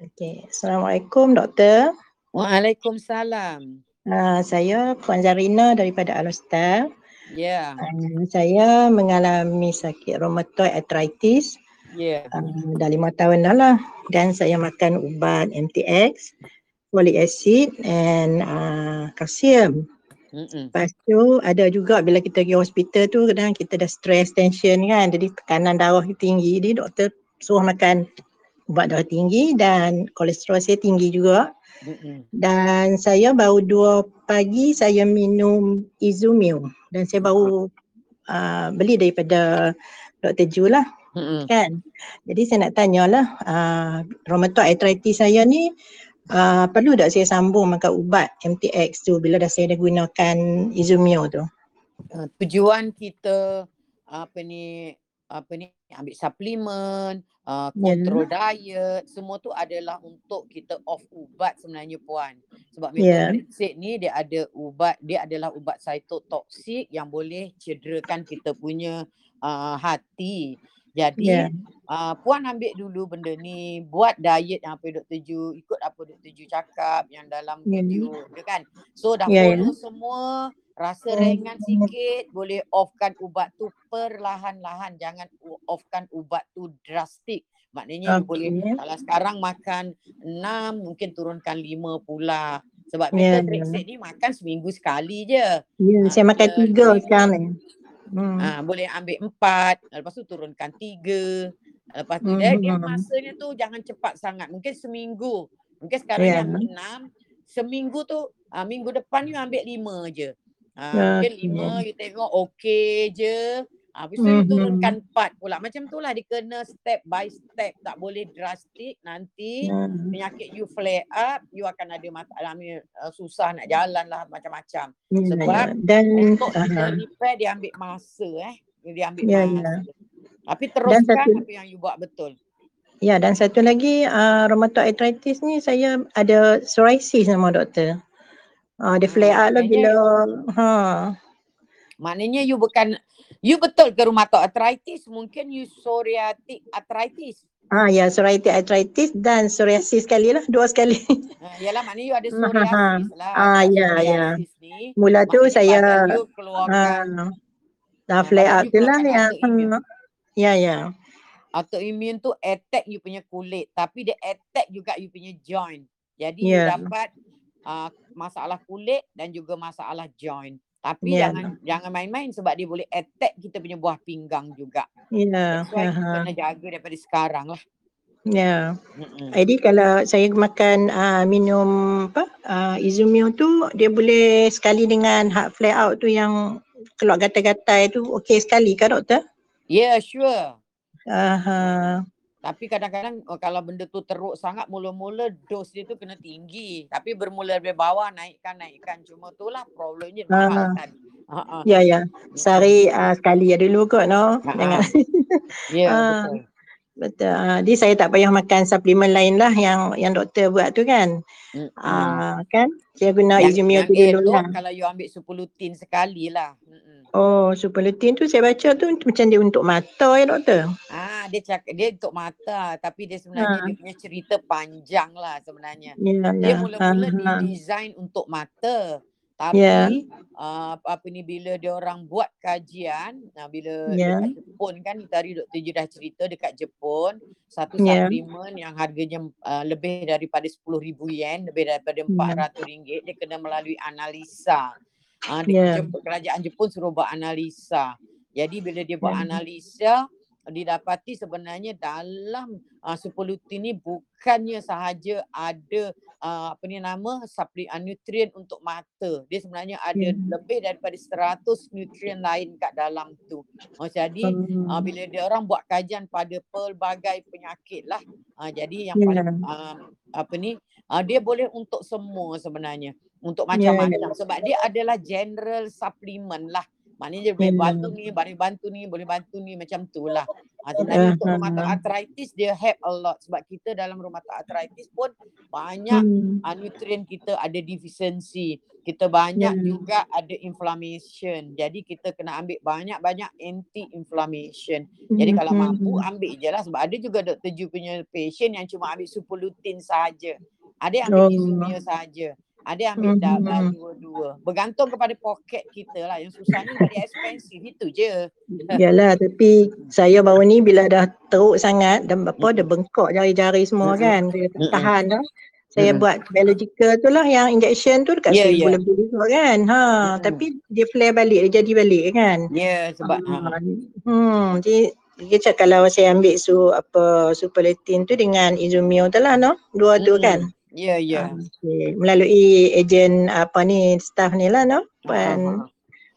Okey, Assalamualaikum doktor. Waalaikumsalam. Uh, saya Puan Zarina daripada Al-Ustaz. Ya, Uh, saya mengalami sakit rheumatoid arthritis ya. uh, dah lima tahun dah lah dan saya makan ubat MTX, folic acid and uh, kalsium. Mm-mm. Lepas tu ada juga bila kita pergi hospital tu kadang kita dah stress, tension kan jadi tekanan darah tinggi jadi doktor suruh makan ubat darah tinggi dan kolesterol saya tinggi juga. Dan saya baru dua pagi saya minum Izumil dan saya baru uh, beli daripada Dr. Ju lah Mm-mm. kan. Jadi saya nak tanyalah uh, rheumatoid arthritis saya ni uh, perlu tak saya sambung makan ubat MTX tu bila dah saya dah gunakan Izumil tu. Uh, tujuan kita apa ni apa ni ambil suplemen, uh, Ya. kontrol diet, semua tu adalah untuk kita off ubat sebenarnya puan. Sebab Ya. methotrexate ni dia ada ubat, dia adalah ubat cytotoxic yang boleh cederakan kita punya uh, hati. Jadi Ya. uh, puan ambil dulu benda ni, buat diet yang apa Dr. Ju, ikut apa Dr. Ju cakap yang dalam Ya. video dia kan. So dah ya. follow semua, rasa Hmm. ringan sikit, boleh offkan ubat tu perlahan-lahan, jangan offkan ubat tu drastik. Maknanya you boleh kalau sekarang makan 6 mungkin turunkan 5 pula. Sebab Ya, ya. methotrexate ni makan seminggu sekali je. Ya, Ah, saya makan bila tiga lima, sekarang ni. Hmm. Ah, boleh ambil empat, lepas tu turunkan tiga. Lepas tu dia, dia Mhm. masanya tu jangan cepat sangat. Mungkin seminggu. Mungkin sekarang yeah. ambil enam. Seminggu tu, ah, minggu depan you ambil lima je. Ah, Ya, mungkin lima you tengok okey je. Ah, Habis tu Mhm. turunkan empat pula. Macam tu lah dia kena step by step. Tak boleh drastik nanti Hmm. penyakit you flare up, you akan ada masalah, uh, susah nak jalan lah macam-macam. Ya, Sebab ya. dan Untuk kita uh, repair dia ambil masa eh. Dia ambil Ya, masa. ya. Tapi teruskan satu- apa yang you buat betul. Ya dan satu lagi uh, rheumatoid arthritis ni saya ada psoriasis nama doktor. Uh, dia flare up lah bila ha Maknanya you bukan you betul ke rheumatoid arthritis mungkin you psoriatic arthritis. ah ya psoriatic arthritis dan psoriasis sekali lah dua sekali. Uh, yalah maknanya you ada Ha, <laughs> ha, ha. psoriasis lah. Ah, ya, ya. psoriasis ni Mula tu saya keluarkan ah Ah, dah flare up tu lah yang hmm, ya ya. autoimmune tu attack you punya kulit tapi dia attack juga you punya joint. Jadi you Ya. dapat uh, masalah kulit dan juga masalah joint. Tapi Ya. jangan jangan main-main sebab dia boleh attack kita punya buah pinggang juga. Ya. That's why you ha, kena jaga daripada sekarang lah. Ya. Mm-mm. Jadi kalau saya makan uh, minum apa uh, Izumil tu dia boleh sekali dengan hard flare out tu yang keluar gatal-gatal tu okey sekali kan doktor? Yeah, sure. Aha. Tapi kadang-kadang oh, kalau benda tu teruk sangat mula-mula dos dia tu kena tinggi. Tapi bermula dari bawah naikkan naikkan cuma tu lah problemnya mahal kan. Ha ah. Ya ya. Sehari uh, sekali ya dulu kot no. Ha, Jangan. Ya <laughs> Ah. betul. Betul. Uh, jadi saya tak payah makan suplemen lain lah yang yang doktor buat tu kan. Ah uh, kan? Saya guna yang, yang tu dulu lah. kalau you ambil 10 tin sekali lah. Mm-mm. Oh, supletin tu saya baca tu macam dia untuk mata ya doktor. Ah, dia cakap dia untuk mata tapi dia sebenarnya Ha. dia punya cerita panjang lah sebenarnya. Ya Dia ya. mula-mula Ha, ha. didesign untuk mata. Tapi Ya. uh, apa ni bila dia orang buat kajian, nah bila Ya. dekat Jepun kan tadi Dr. Ju dah cerita dekat Jepun satu Ya. suplemen yang harganya uh, lebih daripada 10,000 yen, lebih daripada Ya. RM400 dia kena melalui analisa. Uh, Ya. kerajaan Jepun suruh buat analisa. Jadi bila dia buat Ya. analisa didapati sebenarnya dalam uh, 10 tin ni bukannya sahaja ada uh, apa ni nama supli uh, nutrien untuk mata. Dia sebenarnya ada Ya. lebih daripada 100 nutrien lain kat dalam tu. Oh, jadi uh, Hmm. bila dia orang buat kajian pada pelbagai penyakit lah. Uh, jadi yang Ya. paling uh, apa ni uh, dia boleh untuk semua sebenarnya. Untuk Ya, ya. macam-macam sebab dia adalah general supplement lah. Maknanya dia boleh Hmm. bantu ni, boleh bantu ni, boleh bantu ni macam tu lah. <laughs> Ha, sebenarnya untuk Ah, rheumatoid ah. arthritis dia help a lot sebab kita dalam rheumatoid arthritis pun banyak Hmm. uh, nutrien kita ada deficiency. Kita banyak Hmm. juga ada inflammation. Jadi kita kena ambil banyak-banyak anti inflammation. Jadi kalau Hmm, mampu hmm. ambil je lah sebab ada juga Dr. Ju punya patient yang cuma ambil supulutin saja. Ada yang ambil Oh. izumia Ada ambil Hmm, da- hmm, uh, hmm. dua-dua. Bergantung kepada poket kita lah. Yang susah ni very expensive. Itu je. <laughs> Yalah tapi saya baru ni bila dah teruk sangat dan apa dah bengkok jari-jari semua Mm-mm. kan dia tak tahan dah. Saya Mm-mm. buat biological tu lah yang injection tu dekat Ya, seribu ya. lebih juga kan. Ha Mm-mm. tapi dia flare balik dia jadi balik kan. Ya sebab ha. Ah, hmm jadi dia cakap kalau saya ambil su apa superlatin tu dengan izumio tu lah no. Dua tu Mm-mm. kan. Ya ya. Ah, okay. Melalui ejen apa ni staff ni lah no. Ha, ha, Puan ha.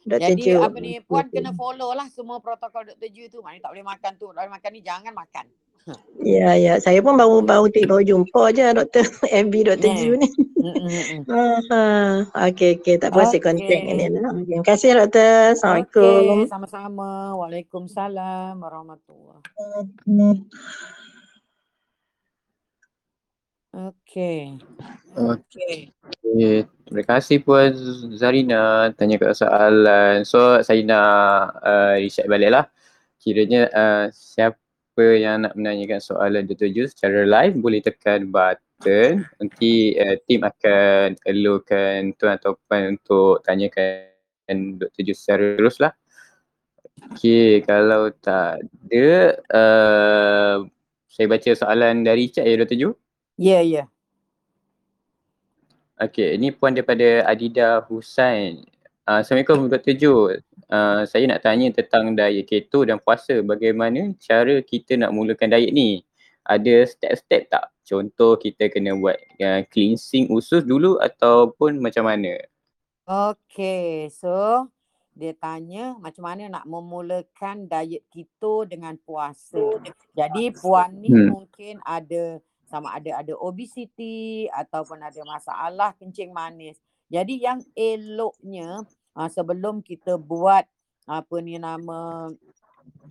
Dr. Jadi Ju. apa ni puan kena follow lah semua protokol Dr. Ju tu. Maknanya tak boleh makan tu, tak boleh makan ni, jangan makan. <laughs> Ya ya saya pun baru baru baru jumpa je Dr. FB Dr. Nah. Ju ni. <laughs> Ha, okey okey tak apa saya contact Okey. ni lah. Terima kasih doktor. Assalamualaikum. Okey, sama-sama. Waalaikumsalam warahmatullahi. Okey. Okey. Okey. Terima kasih Puan Zarina tanya kat soalan. So saya nak uh, reset balik lah. Kiranya uh, siapa yang nak menanyakan soalan Dr. Ju secara live boleh tekan button. Nanti uh, tim akan allowkan tuan atau puan untuk tanyakan Dr. Ju secara terus lah. Okay, kalau tak ada, uh, saya baca soalan dari chat ya Dr. Ju. Ya ya. Okey, ini puan daripada Adida Husain. Uh, Assalamualaikum Dr. Jo. Uh, saya nak tanya tentang diet keto dan puasa. Bagaimana cara kita nak mulakan diet ni? Ada step-step tak? Contoh kita kena buat uh, cleansing usus dulu ataupun macam mana? Okey, so dia tanya macam mana nak memulakan diet keto dengan puasa. Jadi puan ni Hmm. mungkin ada sama ada ada obesity ataupun ada masalah kencing manis. Jadi yang eloknya uh, sebelum kita buat apa ni nama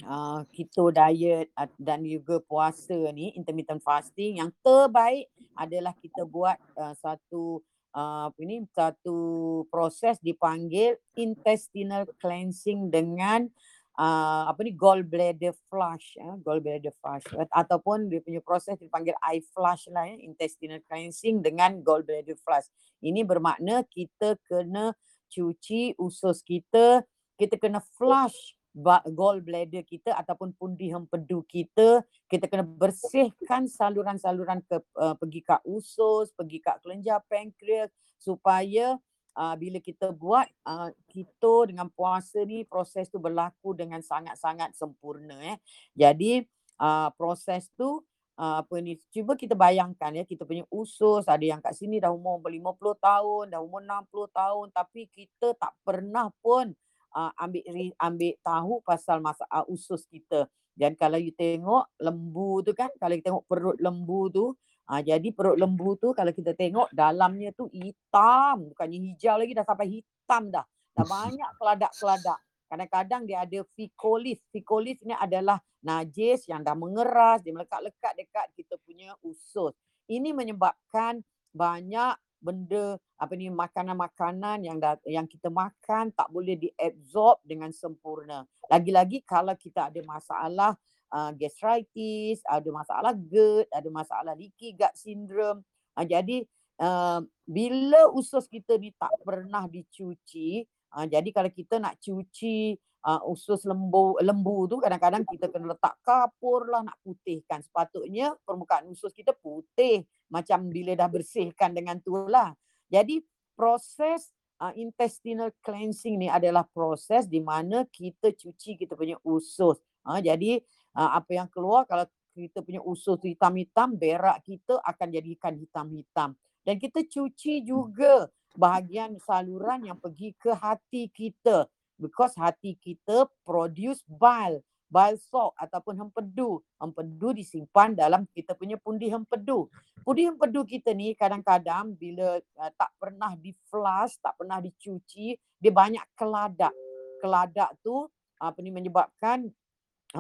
uh, keto diet uh, dan juga puasa ni intermittent fasting yang terbaik adalah kita buat uh, satu apa ni satu proses dipanggil intestinal cleansing dengan apa ni gallbladder flush eh, gallbladder flush ataupun dia punya proses dipanggil eye flush lah eh, intestinal cleansing dengan gallbladder flush. Ini bermakna kita kena cuci usus kita, kita kena flush gallbladder kita ataupun pundi hempedu kita, kita kena bersihkan saluran-saluran ke uh, pergi kat usus, pergi kat kelenjar pankreas supaya uh, bila kita buat uh, keto dengan puasa ni proses tu berlaku dengan sangat-sangat sempurna eh. Jadi uh, proses tu uh, apa ni cuba kita bayangkan ya kita punya usus ada yang kat sini dah umur 50 tahun, dah umur 60 tahun tapi kita tak pernah pun uh, ambil ambil tahu pasal masalah usus kita. Dan kalau you tengok lembu tu kan, kalau kita tengok perut lembu tu, ah jadi perut lembu tu kalau kita tengok dalamnya tu hitam, bukannya hijau lagi dah sampai hitam dah. Dah <laughs> banyak keladak-keladak. Kadang-kadang dia ada ficolis. Ficolis ni adalah najis yang dah mengeras, dia melekat-lekat dekat kita punya usus. Ini menyebabkan banyak benda apa ni makanan-makanan yang dah, yang kita makan tak boleh diabsorb dengan sempurna. Lagi-lagi kalau kita ada masalah uh, gastritis, ada masalah GERD, ada masalah leaky gut syndrome. Uh, jadi uh, bila usus kita ni tak pernah dicuci, uh, jadi kalau kita nak cuci uh, usus lembu lembu tu kadang-kadang kita kena letak kapur lah nak putihkan. Sepatutnya permukaan usus kita putih macam bila dah bersihkan dengan tu lah. Jadi proses uh, intestinal cleansing ni adalah proses di mana kita cuci kita punya usus. Uh, jadi apa yang keluar kalau kita punya usus hitam-hitam, berak kita akan jadikan hitam-hitam. Dan kita cuci juga bahagian saluran yang pergi ke hati kita. Because hati kita produce bile, bile salt ataupun hempedu. Hempedu disimpan dalam kita punya pundi hempedu. Pundi hempedu kita ni kadang-kadang bila uh, tak pernah di flush, tak pernah dicuci, dia banyak keladak. keladak tu apa ni menyebabkan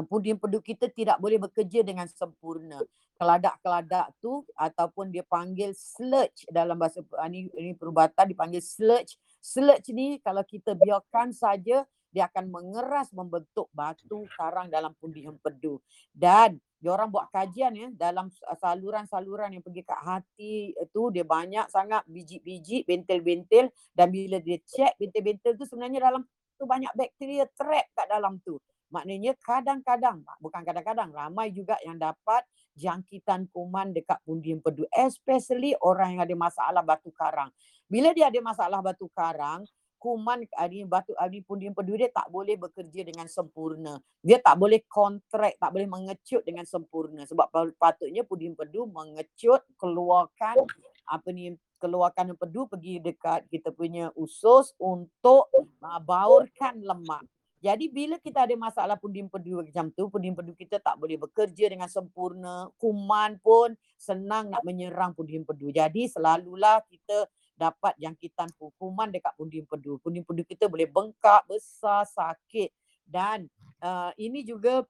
pundi empedu kita tidak boleh bekerja dengan sempurna. Keladak-keladak tu ataupun dia panggil sludge dalam bahasa uh, ni, ni perubatan dipanggil sludge. Sludge ni kalau kita biarkan saja dia akan mengeras membentuk batu karang dalam pundi empedu. Dan dia orang buat kajian ya dalam saluran-saluran yang pergi kat hati itu dia banyak sangat biji-biji, bentel-bentel dan bila dia cek bentel-bentel tu sebenarnya dalam tu banyak bakteria trap kat dalam tu. Maknanya kadang-kadang, bukan kadang-kadang, ramai juga yang dapat jangkitan kuman dekat pundi empedu. Especially orang yang ada masalah batu karang. Bila dia ada masalah batu karang, kuman ni batu ni pundi empedu dia tak boleh bekerja dengan sempurna. Dia tak boleh kontrak, tak boleh mengecut dengan sempurna. Sebab patutnya pundi empedu mengecut, keluarkan apa ni keluarkan empedu pergi dekat kita punya usus untuk uh, baurkan lemak. Jadi bila kita ada masalah pundi empedu macam tu, pundi empedu kita tak boleh bekerja dengan sempurna. Kuman pun senang nak menyerang pundi empedu. Jadi selalulah kita dapat jangkitan kuman dekat pundi empedu. Pundi empedu kita boleh bengkak, besar, sakit dan uh, ini juga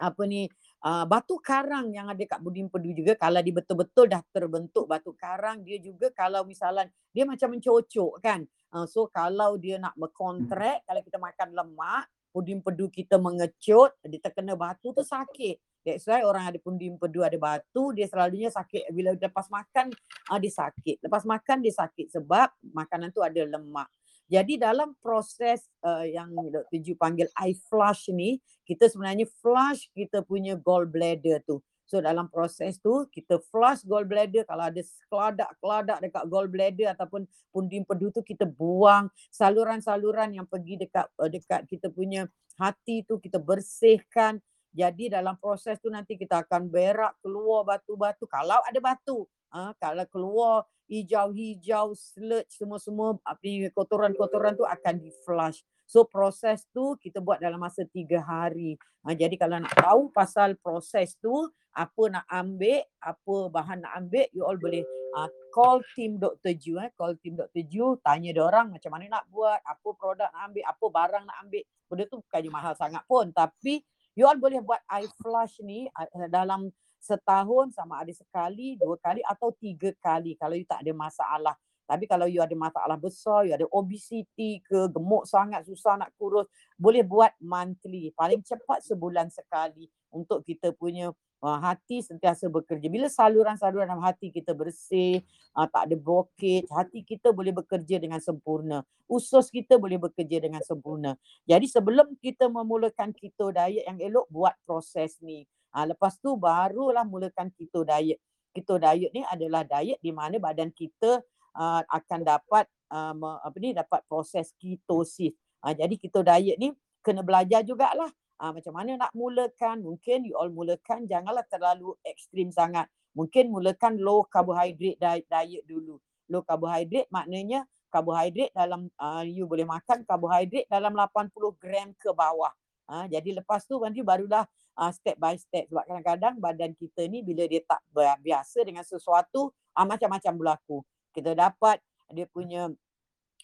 apa ni uh, batu karang yang ada kat pundi empedu juga kalau dia betul-betul dah terbentuk batu karang dia juga kalau misalnya dia macam mencocok kan Uh, so kalau dia nak berkontrak, kalau kita makan lemak, pundi empedu kita mengecut, dia terkena batu tu sakit. That's why orang ada pundi empedu ada batu, dia selalunya sakit bila lepas makan uh, dia sakit. Lepas makan dia sakit sebab makanan tu ada lemak. Jadi dalam proses uh, yang Dr. Ju panggil eye flush ni, kita sebenarnya flush kita punya gallbladder tu. So dalam proses tu kita flush gallbladder kalau ada keladak-keladak dekat gallbladder ataupun pundi empedu tu kita buang saluran-saluran yang pergi dekat uh, dekat kita punya hati tu kita bersihkan. Jadi dalam proses tu nanti kita akan berak keluar batu-batu kalau ada batu. Ha, kalau keluar hijau-hijau, sludge semua-semua api kotoran-kotoran tu akan di flush. So proses tu kita buat dalam masa tiga hari. Ha, jadi kalau nak tahu pasal proses tu, apa nak ambil, apa bahan nak ambil, you all boleh uh, call team Dr. Ju. Eh. Call team Dr. Ju, tanya dia orang macam mana nak buat, apa produk nak ambil, apa barang nak ambil. Benda tu bukannya mahal sangat pun. Tapi you all boleh buat eye flush ni uh, dalam setahun sama ada sekali, dua kali atau tiga kali kalau you tak ada masalah. Tapi kalau you ada masalah besar, you ada obesity ke, gemuk sangat, susah nak kurus, boleh buat monthly. Paling cepat sebulan sekali untuk kita punya uh, hati sentiasa bekerja. Bila saluran-saluran dalam hati kita bersih, uh, tak ada blockage, hati kita boleh bekerja dengan sempurna. Usus kita boleh bekerja dengan sempurna. Jadi sebelum kita memulakan keto diet yang elok, buat proses ni. Uh, lepas tu barulah mulakan keto diet. Keto diet ni adalah diet di mana badan kita uh, akan dapat uh, apa ni dapat proses ketosis. Uh, jadi keto diet ni kena belajar jugalah uh, macam mana nak mulakan. Mungkin you all mulakan janganlah terlalu ekstrim sangat. Mungkin mulakan low carbohydrate diet, diet dulu. Low carbohydrate maknanya karbohidrat dalam uh, you boleh makan karbohidrat dalam 80 gram ke bawah. Uh, jadi lepas tu nanti barulah uh, step by step. Sebab kadang-kadang badan kita ni bila dia tak biasa dengan sesuatu uh, macam-macam berlaku. Kita dapat dia punya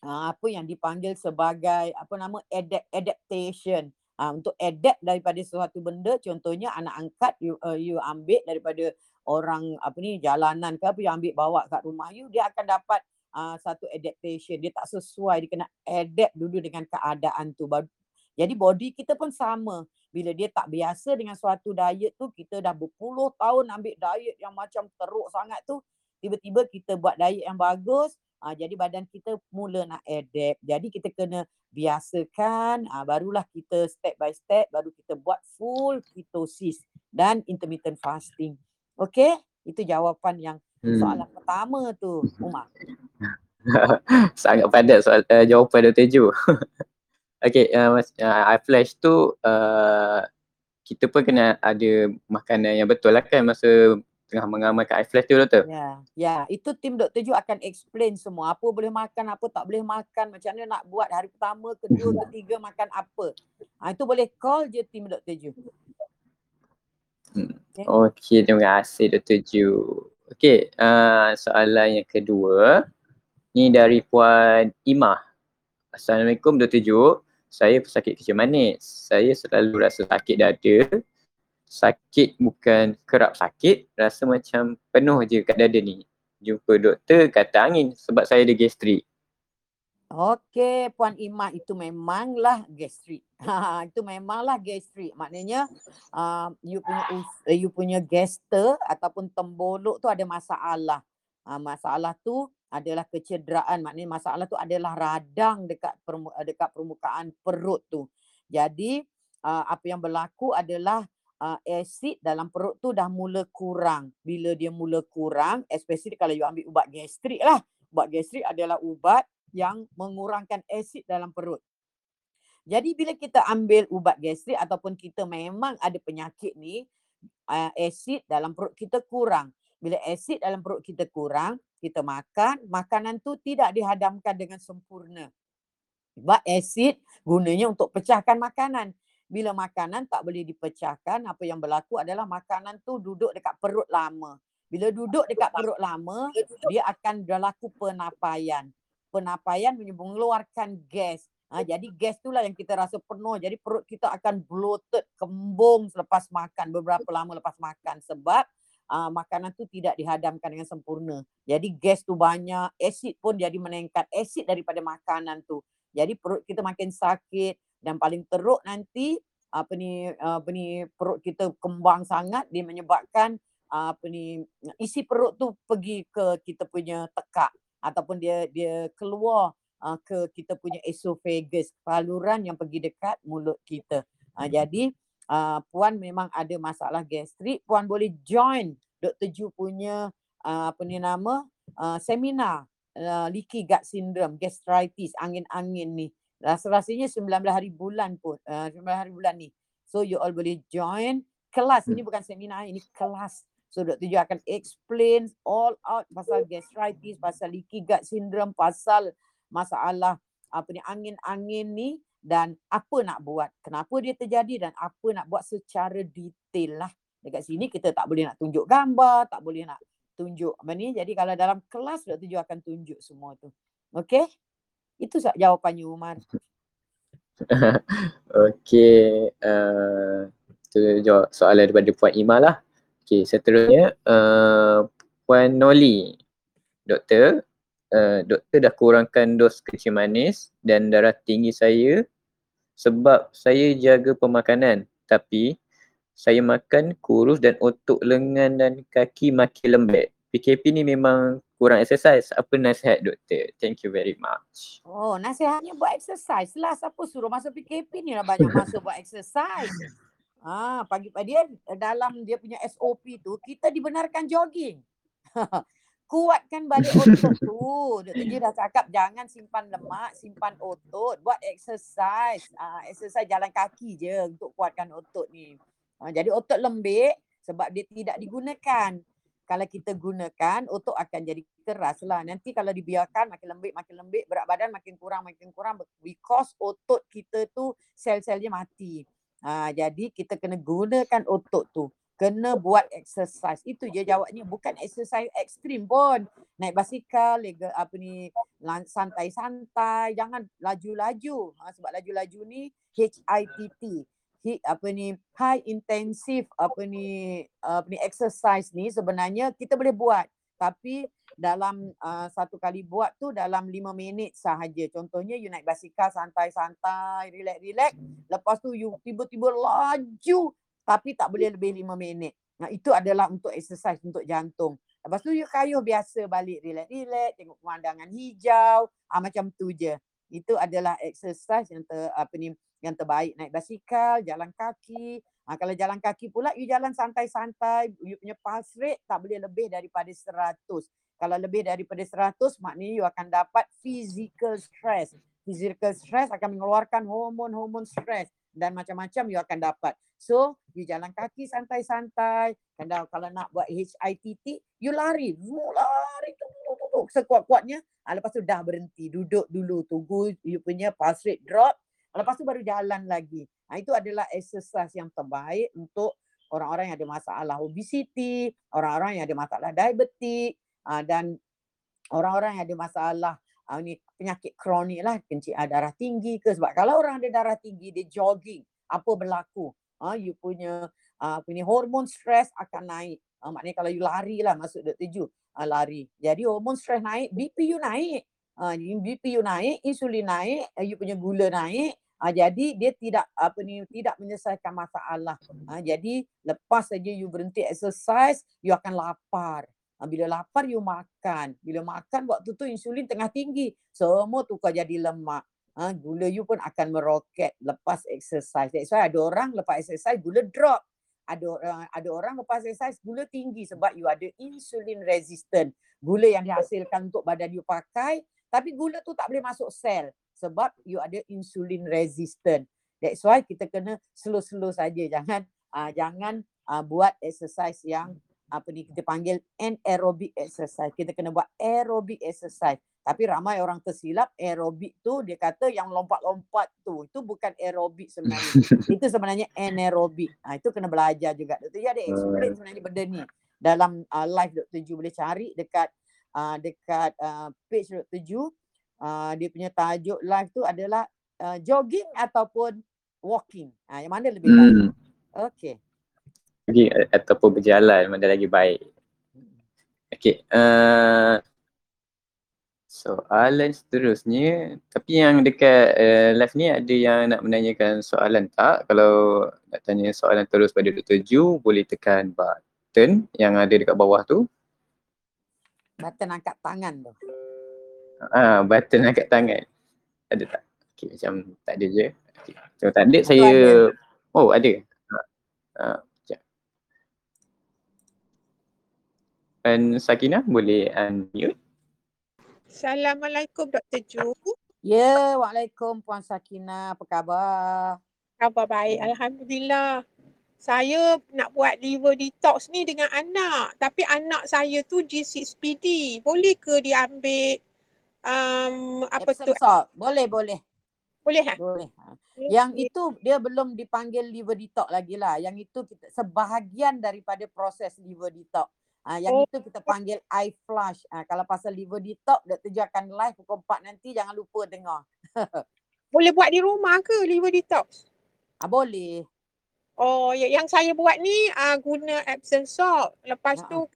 uh, apa yang dipanggil sebagai apa nama adapt adaptation. Uh, untuk adapt daripada sesuatu benda contohnya anak angkat you, uh, you ambil daripada orang apa ni jalanan ke apa yang ambil bawa kat rumah you dia akan dapat uh, satu adaptation. Dia tak sesuai dia kena adapt dulu dengan keadaan tu jadi body kita pun sama. Bila dia tak biasa dengan suatu diet tu kita dah berpuluh tahun ambil diet yang macam teruk sangat tu tiba-tiba kita buat diet yang bagus uh, jadi badan kita mula nak adapt. Jadi kita kena biasakan uh, barulah kita step by step baru kita buat full ketosis dan intermittent fasting. Okey? Itu jawapan yang hmm. soalan pertama tu Umar. <laughs> Sangat padat soal uh, jawapan Dr. Ju <laughs> okey uh, uh, flash tu uh, kita pun kena ada makanan yang betul lah kan masa tengah mengamalkan iFlash tu doktor. Ya, ya, itu tim Dr. Ju akan explain semua apa boleh makan, apa tak boleh makan, macam mana nak buat hari pertama, kedua, ketiga makan apa. Ha, itu boleh call je tim Dr. Ju. Hmm. Okay. okay, terima kasih Dr. Ju. Okay, uh, soalan yang kedua. Ni dari Puan Imah. Assalamualaikum Dr. Ju. Saya pesakit kecil manis. Saya selalu rasa sakit dada. Sakit bukan kerap sakit, rasa macam penuh je kat dada ni. Jumpa doktor kata angin sebab saya ada gastrik. Okey, Puan Imah itu memanglah gastrik. <laughs> Ha, itu memanglah gastrik. Maknanya uh, you punya uh, you punya gaster ataupun tembolok tu ada masalah. Uh, masalah tu adalah kecederaan. Maknanya masalah tu adalah radang dekat uh, dekat permukaan perut tu. Jadi uh, apa yang berlaku adalah uh, asid dalam perut tu dah mula kurang. Bila dia mula kurang, especially kalau you ambil ubat gastrik lah. Ubat gastrik adalah ubat yang mengurangkan asid dalam perut. Jadi bila kita ambil ubat gastrik ataupun kita memang ada penyakit ni, uh, asid dalam perut kita kurang. Bila asid dalam perut kita kurang, kita makan, makanan tu tidak dihadamkan dengan sempurna. Sebab asid gunanya untuk pecahkan makanan. Bila makanan tak boleh dipecahkan, apa yang berlaku adalah makanan tu duduk dekat perut lama. Bila duduk dekat perut lama, dia akan berlaku penapaian penapaian mengeluarkan gas. Ha, jadi gas itulah yang kita rasa penuh. Jadi perut kita akan bloated, kembung selepas makan, beberapa lama lepas makan sebab uh, makanan tu tidak dihadamkan dengan sempurna. Jadi gas tu banyak, asid pun jadi meningkat, asid daripada makanan tu. Jadi perut kita makin sakit dan paling teruk nanti apa ni apa ni perut kita kembang sangat dia menyebabkan apa ni isi perut tu pergi ke kita punya tekak ataupun dia dia keluar uh, ke kita punya esophagus, saluran yang pergi dekat mulut kita. Uh, jadi uh, puan memang ada masalah gastrik, puan boleh join Dr. Ju punya uh, apa ni nama uh, seminar uh, leaky gut syndrome, gastritis, angin-angin ni. Rasa-rasanya 19 hari bulan pun, uh, 19 hari bulan ni. So you all boleh join kelas, ini bukan seminar, ini kelas So Dr. Ju akan explain all out pasal gastritis, pasal leaky gut syndrome, pasal masalah apa ni angin-angin ni dan apa nak buat, kenapa dia terjadi dan apa nak buat secara detail lah. Dekat sini kita tak boleh nak tunjuk gambar, tak boleh nak tunjuk apa ni. Jadi kalau dalam kelas Dr. Ju akan tunjuk semua tu. Okay? Itu jawapannya Umar. <laughs> Okey, uh, tu jawab soalan daripada Puan Ima lah. Okey, seterusnya uh, Puan Noli. Doktor, uh, doktor dah kurangkan dos kecil manis dan darah tinggi saya sebab saya jaga pemakanan tapi saya makan kurus dan otot lengan dan kaki makin lembek. PKP ni memang kurang exercise. Apa nasihat doktor? Thank you very much. Oh, nasihatnya buat exercise lah. Siapa suruh masa PKP ni lah banyak masa buat exercise. Ah, pagi-pagi dia dalam dia punya SOP tu kita dibenarkan jogging. <laughs> Kuatkan balik otot tu. Doktor Ji dah cakap jangan simpan lemak, simpan otot, buat exercise. Ah, exercise jalan kaki je untuk kuatkan otot ni. Ah, jadi otot lembik sebab dia tidak digunakan. Kalau kita gunakan, otot akan jadi keras lah. Nanti kalau dibiarkan makin lembik, makin lembik, berat badan makin kurang, makin kurang because otot kita tu sel-selnya mati. Ha, jadi kita kena gunakan otot tu. Kena buat exercise. Itu je jawabnya. Bukan exercise ekstrim pun. Naik basikal, lega, apa ni, santai-santai. Jangan laju-laju. Ha, sebab laju-laju ni HITT. Hit, apa ni high intensive apa ni apa ni exercise ni sebenarnya kita boleh buat tapi dalam uh, satu kali buat tu dalam lima minit sahaja. Contohnya you naik basikal santai-santai, relax-relax. Lepas tu you tiba-tiba laju tapi tak boleh lebih lima minit. Nah itu adalah untuk exercise untuk jantung. Lepas tu you kayuh biasa balik relax-relax, tengok pemandangan hijau, ah, macam tu je. Itu adalah exercise yang ter, apa ni yang terbaik naik basikal, jalan kaki. Ha, kalau jalan kaki pula you jalan santai-santai, you punya pulse rate tak boleh lebih daripada 100. Kalau lebih daripada 100 maknanya you akan dapat physical stress. Physical stress akan mengeluarkan hormon-hormon stress dan macam-macam you akan dapat. So, you jalan kaki santai-santai. Kalau kalau nak buat HITT, you lari. You lari tu sekuat-kuatnya. Ha, lepas tu dah berhenti. Duduk dulu. Tunggu you punya pulse rate drop. Lepas tu baru jalan lagi. Ha, itu adalah exercise yang terbaik untuk orang-orang yang ada masalah obesity, orang-orang yang ada masalah diabetik uh, dan orang-orang yang ada masalah uh, ni penyakit kronik lah kencing darah tinggi ke sebab kalau orang ada darah tinggi dia jogging apa berlaku uh, you punya uh, punya hormon stres akan naik uh, maknanya kalau you lari lah masuk Dr. Ju uh, lari jadi hormon stres naik BP you naik uh, BP you naik insulin naik uh, you punya gula naik Uh, jadi dia tidak apa ni tidak menyelesaikan masalah. Uh, jadi lepas saja you berhenti exercise, you akan lapar. Bila lapar you makan. Bila makan waktu tu insulin tengah tinggi, semua tukar jadi lemak. Uh, gula you pun akan meroket lepas exercise. That's why ada orang lepas exercise gula drop. Ada orang ada orang lepas exercise gula tinggi sebab you ada insulin resistant. Gula yang dihasilkan untuk badan you pakai tapi gula tu tak boleh masuk sel sebab you ada insulin resistant. That's why kita kena slow-slow saja jangan uh, jangan uh, buat exercise yang apa ni kita panggil anaerobic exercise. Kita kena buat aerobic exercise. Tapi ramai orang tersilap aerobic tu dia kata yang lompat-lompat tu itu bukan aerobic sebenarnya. <laughs> itu sebenarnya anaerobic. Ha, itu kena belajar juga. Dr. Ju ada explain sebenarnya benda ni dalam uh, live Dr. Ju boleh cari dekat uh, dekat uh, page Dr. Ju uh, dia punya tajuk live tu adalah uh, jogging ataupun walking. Uh, yang mana lebih baik? Hmm. Okay. Lagi ataupun berjalan mana lagi baik. Okay. Uh, soalan seterusnya. Tapi yang dekat uh, live ni ada yang nak menanyakan soalan tak? Kalau nak tanya soalan terus pada Dr. Ju boleh tekan button yang ada dekat bawah tu. Button angkat tangan tu. Ah, button angkat tangan. Ada tak? Okay, macam tak ada je. Okay. Macam tak ada saya ada. Oh, ada. Ha, sekejap. Dan Sakina boleh unmute? Assalamualaikum Dr. Ju. Ya, Waalaikumsalam Puan Sakina. Apa khabar? Khabar baik. Alhamdulillah. Saya nak buat liver detox ni dengan anak. Tapi anak saya tu G6PD. Boleh ke dia ambil um, apa tu? Epsom salt. Boleh, boleh. Boleh ha? Boleh. Ha. Yang itu dia belum dipanggil liver detox lagi lah. Yang itu kita sebahagian daripada proses liver detox. Ha, yang Oh. itu kita panggil eye flush. Ha, kalau pasal liver detox, Dr. Ju akan live pukul 4 nanti. Jangan lupa dengar. <laughs> Boleh buat di rumah ke liver detox? Ha, boleh. Oh, ya- yang saya buat ni uh, guna Epsom salt. Lepas Ha, tu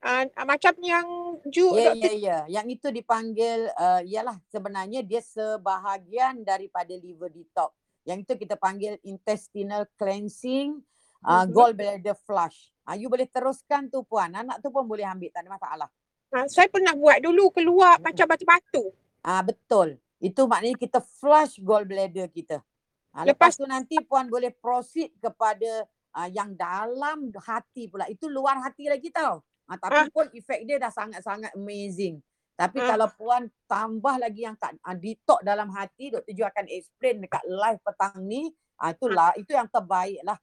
uh, macam yang Ju Ya, ya, ya. Yang itu dipanggil, uh, ialah sebenarnya dia sebahagian daripada liver detox. Yang itu kita panggil intestinal cleansing, uh, Mhm. gallbladder flush. Uh, you boleh teruskan tu puan. Anak tu pun boleh ambil, tak ada masalah. Uh, saya pernah buat dulu keluar Mm-mm. macam batu-batu. Ah betul. Itu maknanya kita flush gallbladder kita. Ah, Lepas- lepas tu nanti puan boleh proceed kepada ah, yang dalam hati pula. Itu luar hati lagi tau. Ah, tapi Ah. pun efek dia dah sangat-sangat amazing. Tapi Ah. kalau puan tambah lagi yang kat ah, detox dalam hati, Dr. Ju akan explain dekat live petang ni. Ah, itulah, itu yang terbaik lah.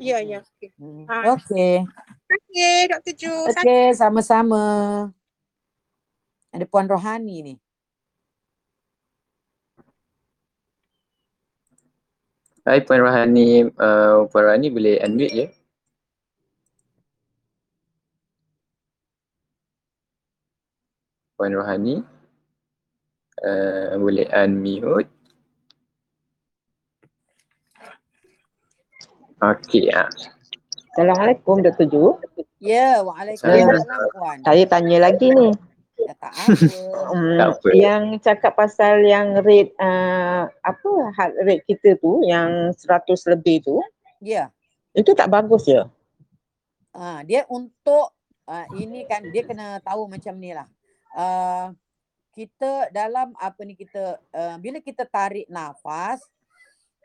Ya, ya. Okey. Ah. Okey. Okey, Dr. Ju. Okey, sama-sama. Ada puan Rohani ni. Hai Puan Rohani, uh, Puan Rohani boleh unmute je. Puan Rohani uh, boleh unmute. Okey ah. Assalamualaikum Dr. Ju. Ya, waalaikumsalam puan. Saya tanya lagi ni. Ya, tak apa. Um, Tak apa. yang cakap pasal yang rate uh, apa heart rate kita tu yang 100 lebih tu, Ya. itu tak bagus ya. Ah, dia untuk uh, ini kan dia kena tahu macam ni lah. Uh, kita dalam apa ni kita uh, bila kita tarik nafas,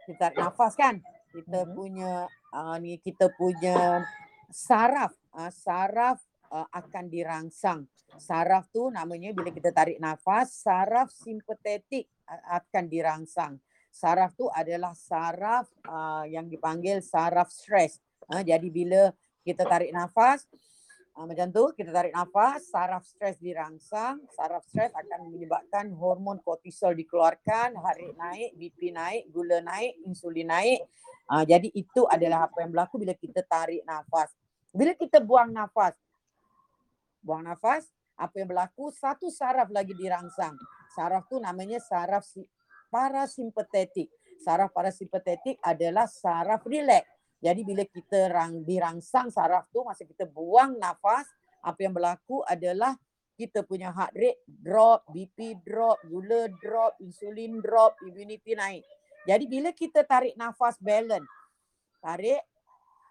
kita tarik nafas kan, kita Mhm. punya uh, ni kita punya saraf, uh, saraf uh, akan dirangsang. Saraf tu namanya bila kita tarik nafas, saraf simpatetik uh, akan dirangsang. Saraf tu adalah saraf uh, yang dipanggil saraf stres. Uh, jadi bila kita tarik nafas uh, macam tu kita tarik nafas saraf stres dirangsang saraf stres akan menyebabkan hormon kortisol dikeluarkan heart rate naik BP naik gula naik insulin naik uh, jadi itu adalah apa yang berlaku bila kita tarik nafas bila kita buang nafas buang nafas apa yang berlaku satu saraf lagi dirangsang. Saraf tu namanya saraf si- parasimpatetik. Saraf parasimpatetik adalah saraf relax. Jadi bila kita rang, dirangsang saraf tu masa kita buang nafas, apa yang berlaku adalah kita punya heart rate drop, BP drop, gula drop, insulin drop, immunity naik. Jadi bila kita tarik nafas balance, tarik,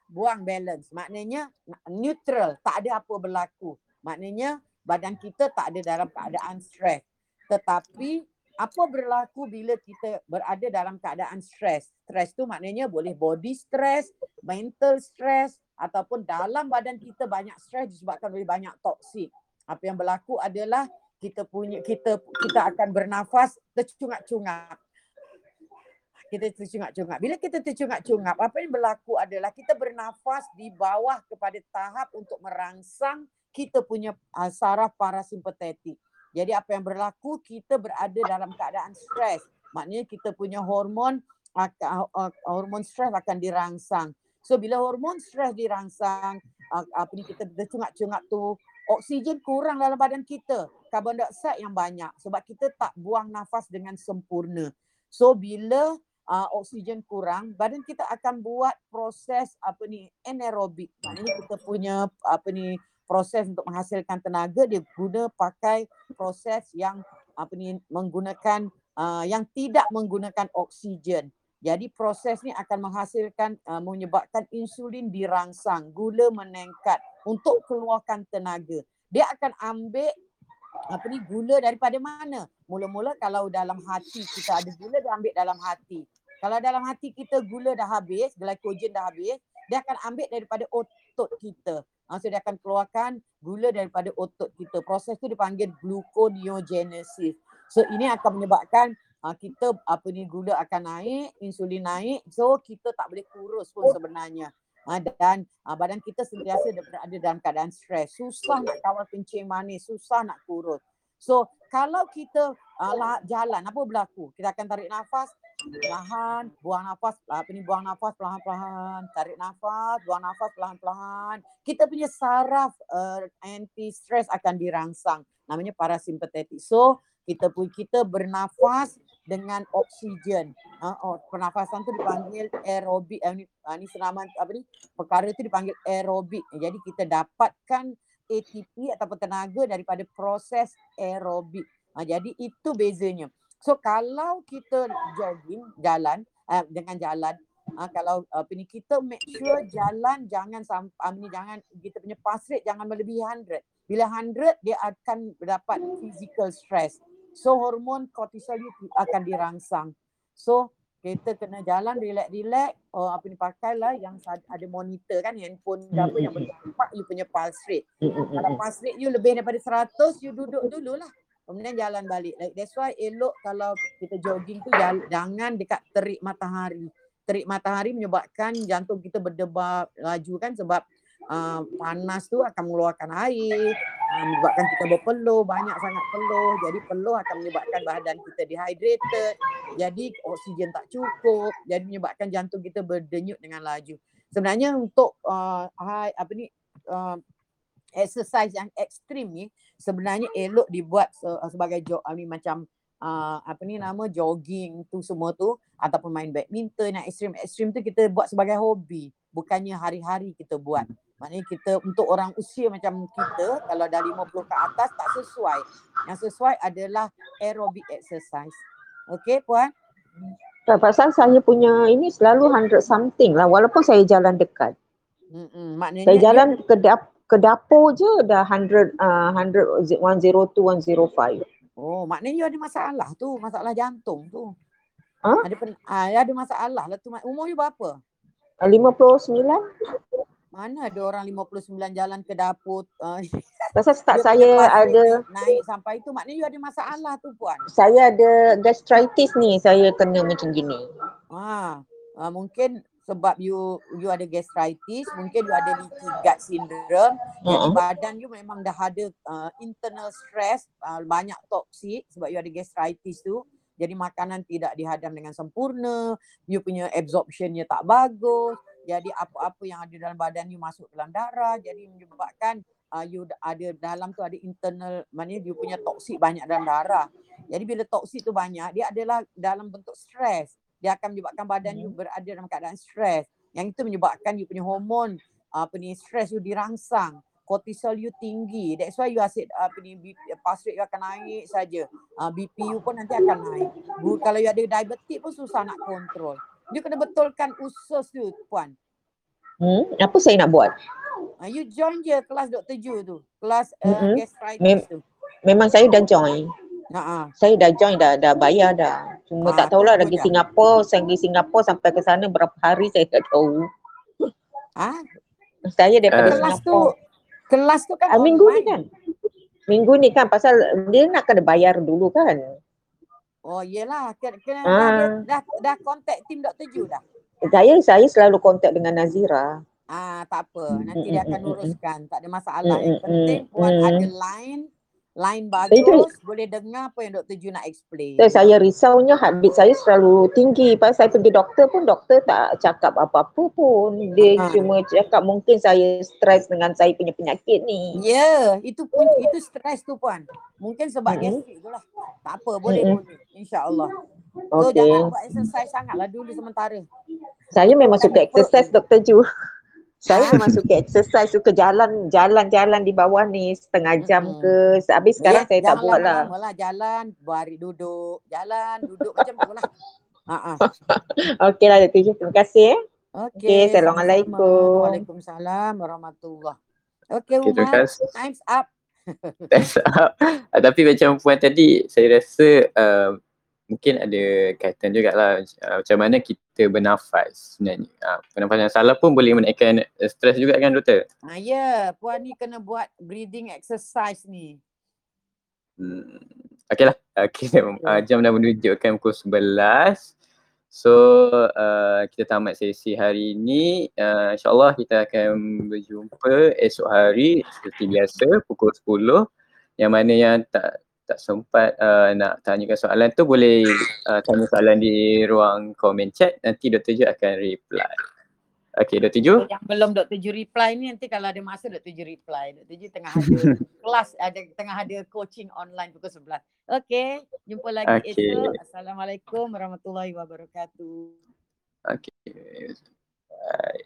buang balance. Maknanya na- neutral, tak ada apa berlaku. Maknanya badan kita tak ada dalam keadaan stres. Tetapi apa berlaku bila kita berada dalam keadaan stres? Stres tu maknanya boleh body stress, mental stress ataupun dalam badan kita banyak stres disebabkan oleh banyak toksik. Apa yang berlaku adalah kita punya kita kita akan bernafas tercungap-cungap. Kita tercungap-cungap. Bila kita tercungap-cungap, apa yang berlaku adalah kita bernafas di bawah kepada tahap untuk merangsang kita punya uh, saraf parasimpatetik. Jadi apa yang berlaku kita berada dalam keadaan stres. Maknanya kita punya hormon akan uh, hormon stres akan dirangsang. So bila hormon stres dirangsang, uh, apa ni kita tercungap-cungap tu, oksigen kurang dalam badan kita, karbon dioksida yang banyak sebab kita tak buang nafas dengan sempurna. So bila uh, oksigen kurang, badan kita akan buat proses apa ni anaerobik. Maknanya kita punya apa ni proses untuk menghasilkan tenaga dia guna pakai proses yang apa ni menggunakan uh, yang tidak menggunakan oksigen. Jadi proses ni akan menghasilkan uh, menyebabkan insulin dirangsang, gula meningkat untuk keluarkan tenaga. Dia akan ambil apa ni gula daripada mana? Mula-mula kalau dalam hati kita ada gula dia ambil dalam hati. Kalau dalam hati kita gula dah habis, glycogen dah habis, dia akan ambil daripada otot kita. Ha, so dia akan keluarkan gula daripada otot kita. Proses tu dipanggil gluconeogenesis. So ini akan menyebabkan uh, kita apa ni gula akan naik, insulin naik. So kita tak boleh kurus pun sebenarnya. Uh, dan uh, badan kita sentiasa berada dalam keadaan stres. Susah nak kawal kencing manis, susah nak kurus. So kalau kita uh, jalan, apa berlaku? Kita akan tarik nafas, perlahan, buang nafas, apa ni buang nafas perlahan-perlahan, tarik nafas, buang nafas perlahan-perlahan. Kita punya saraf uh, anti stress akan dirangsang. Namanya parasimpatetik. So kita pun kita bernafas dengan oksigen. Uh, oh, pernafasan tu dipanggil aerobik. Uh, ni, uh, ni senaman apa ni? Perkara tu dipanggil aerobik. Jadi kita dapatkan ATP ataupun tenaga daripada proses aerobik. Uh, jadi itu bezanya. So kalau kita jogging jalan uh, dengan jalan uh, kalau apa ni kita make sure jalan jangan sampai uh, ni jangan kita punya rate jangan melebihi 100. Bila 100 dia akan dapat physical stress. So hormon kortisol you akan dirangsang. So kita kena jalan relax-relax oh apa ni pakailah yang ada monitor kan handphone ke apa yang boleh nampak you punya pulse rate. Kalau pulse rate you lebih daripada 100 you duduk dululah. Kemudian jalan balik. Like that's why elok kalau kita jogging tu jangan dekat terik matahari. Terik matahari menyebabkan jantung kita berdebar laju kan sebab uh, panas tu akan mengeluarkan air, uh, menyebabkan kita berpeluh, banyak sangat peluh. Jadi peluh akan menyebabkan badan kita dehydrated. Jadi oksigen tak cukup. Jadi menyebabkan jantung kita berdenyut dengan laju. Sebenarnya untuk uh, high, apa ni uh, exercise yang ekstrim ni sebenarnya elok dibuat se- sebagai jog I mean, macam uh, apa ni nama jogging tu semua tu ataupun main badminton yang ekstrim-ekstrim tu kita buat sebagai hobi bukannya hari-hari kita buat. Maknanya kita untuk orang usia macam kita kalau dah 50 ke atas tak sesuai. Yang sesuai adalah aerobic exercise. Okey puan? Tak pasal saya punya ini selalu 100 something lah walaupun saya jalan dekat. Mm-mm. Maknanya Saya dia- jalan ke dap ke dapur je dah 100 uh, 100 102 105. Oh, maknanya you ada masalah tu, masalah jantung tu. Ha? Ada pen, ah, ada masalah lah tu. Umur you berapa? 59 Mana ada orang 59 jalan ke dapur <laughs> uh, pasal tak punya saya ada naik, sampai tu maknanya you ada masalah tu puan. saya ada gastritis ni saya kena macam gini. Ha, uh, mungkin sebab you you ada gastritis, mungkin you ada leaky gut syndrome. Badan you memang dah ada uh, internal stress, uh, banyak toksik sebab you ada gastritis tu. Jadi makanan tidak dihadam dengan sempurna, you punya absorptionnya tak bagus. Jadi apa-apa yang ada dalam badan you masuk dalam darah, jadi menyebabkan uh, you ada dalam tu ada internal maknanya you punya toksik banyak dalam darah. Jadi bila toksik tu banyak dia adalah dalam bentuk stres. Dia akan menyebabkan badan you berada dalam keadaan stres. Yang itu menyebabkan you punya hormon uh, apa ni stres you dirangsang. Cortisol you tinggi. That's why you asyik apa ni pulse rate you akan naik saja. Uh, BP you pun nanti akan naik. Kalau you ada diabetes pun susah nak kontrol. You kena betulkan usus tu puan. Hmm, apa saya nak buat? Uh, you join je kelas Dr. Ju tu. Kelas uh, Mm-mm. gastritis Mem- tu. Memang saya dah join. Ha Saya dah join dah dah bayar dah. Cuma Ah, tak tahulah lagi dah. Singapura, saya pergi Singapura sampai ke sana berapa hari saya tak tahu. Ah, Saya daripada Eh. kelas tu kelas tu kan Ah, minggu ni kan. Minggu ni kan pasal dia nak kena bayar dulu kan. Oh yelah, kena, kena Ah. dah, dah, dah, contact tim Dr. Ju dah. Saya saya selalu kontak dengan Nazira. Ah, tak apa. Nanti dia Mm, akan mm, mm. uruskan. Tak ada masalah. Yang Mm, mm, penting mm, puan mm. ada line, line tu- bagus, boleh dengar apa yang Dr. Ju nak explain. Saya, saya risaunya heartbeat saya selalu tinggi. Pasal saya pergi doktor pun doktor tak cakap apa-apa pun. Dia Ah. cuma cakap mungkin saya stres dengan saya punya penyakit ni. Ya, itu pun itu stres tu puan. Mungkin sebab gastrik tu lah. Tak apa, boleh Mm-mm. boleh. InsyaAllah. So Okey. jangan buat exercise sangatlah dulu sementara. Saya memang suka exercise. Dr. Ju. <laughs> Saya Ha? memang suka exercise, suka jalan jalan-jalan di bawah ni setengah jam Mm-mm. ke. Habis sekarang Ya, saya tak buat lah. lama-lama lah. Jalan, baris duduk. Jalan, duduk macam tu lah. Ha ah. Okey lah Dr. Ju. Terima kasih eh. Okey, Okey, sama-sama. Assalamualaikum. Waalaikumsalam warahmatullahi. Okey, Okay, terima Umar. Time's up. Time's up. <laughs> Tapi macam puan tadi, saya rasa uh, mungkin ada kaitan jugalah uh, macam mana kita bernafas sebenarnya. Uh, bernafas yang salah pun boleh menaikkan uh, stres juga kan doktor? Ha, ya, puan ni kena buat breathing exercise ni. Hmm. Okay lah. Okay, uh, jam dah menunjukkan pukul 11. So uh, kita tamat sesi hari ini. Uh, InsyaAllah kita akan berjumpa esok hari seperti biasa pukul 10. Yang mana yang tak tak sempat uh, nak tanyakan soalan tu boleh uh, tanya soalan di ruang komen chat. Nanti Dr. Ju akan reply. Okay Dr. Ju. Yang belum Dr. Ju reply ni nanti kalau ada masa Dr. Ju reply. Dr. Ju tengah ada <laughs> kelas, ada tengah ada coaching online pukul 11. Okey, jumpa lagi Okey. esok. Assalamualaikum warahmatullahi wabarakatuh. Okay. Bye.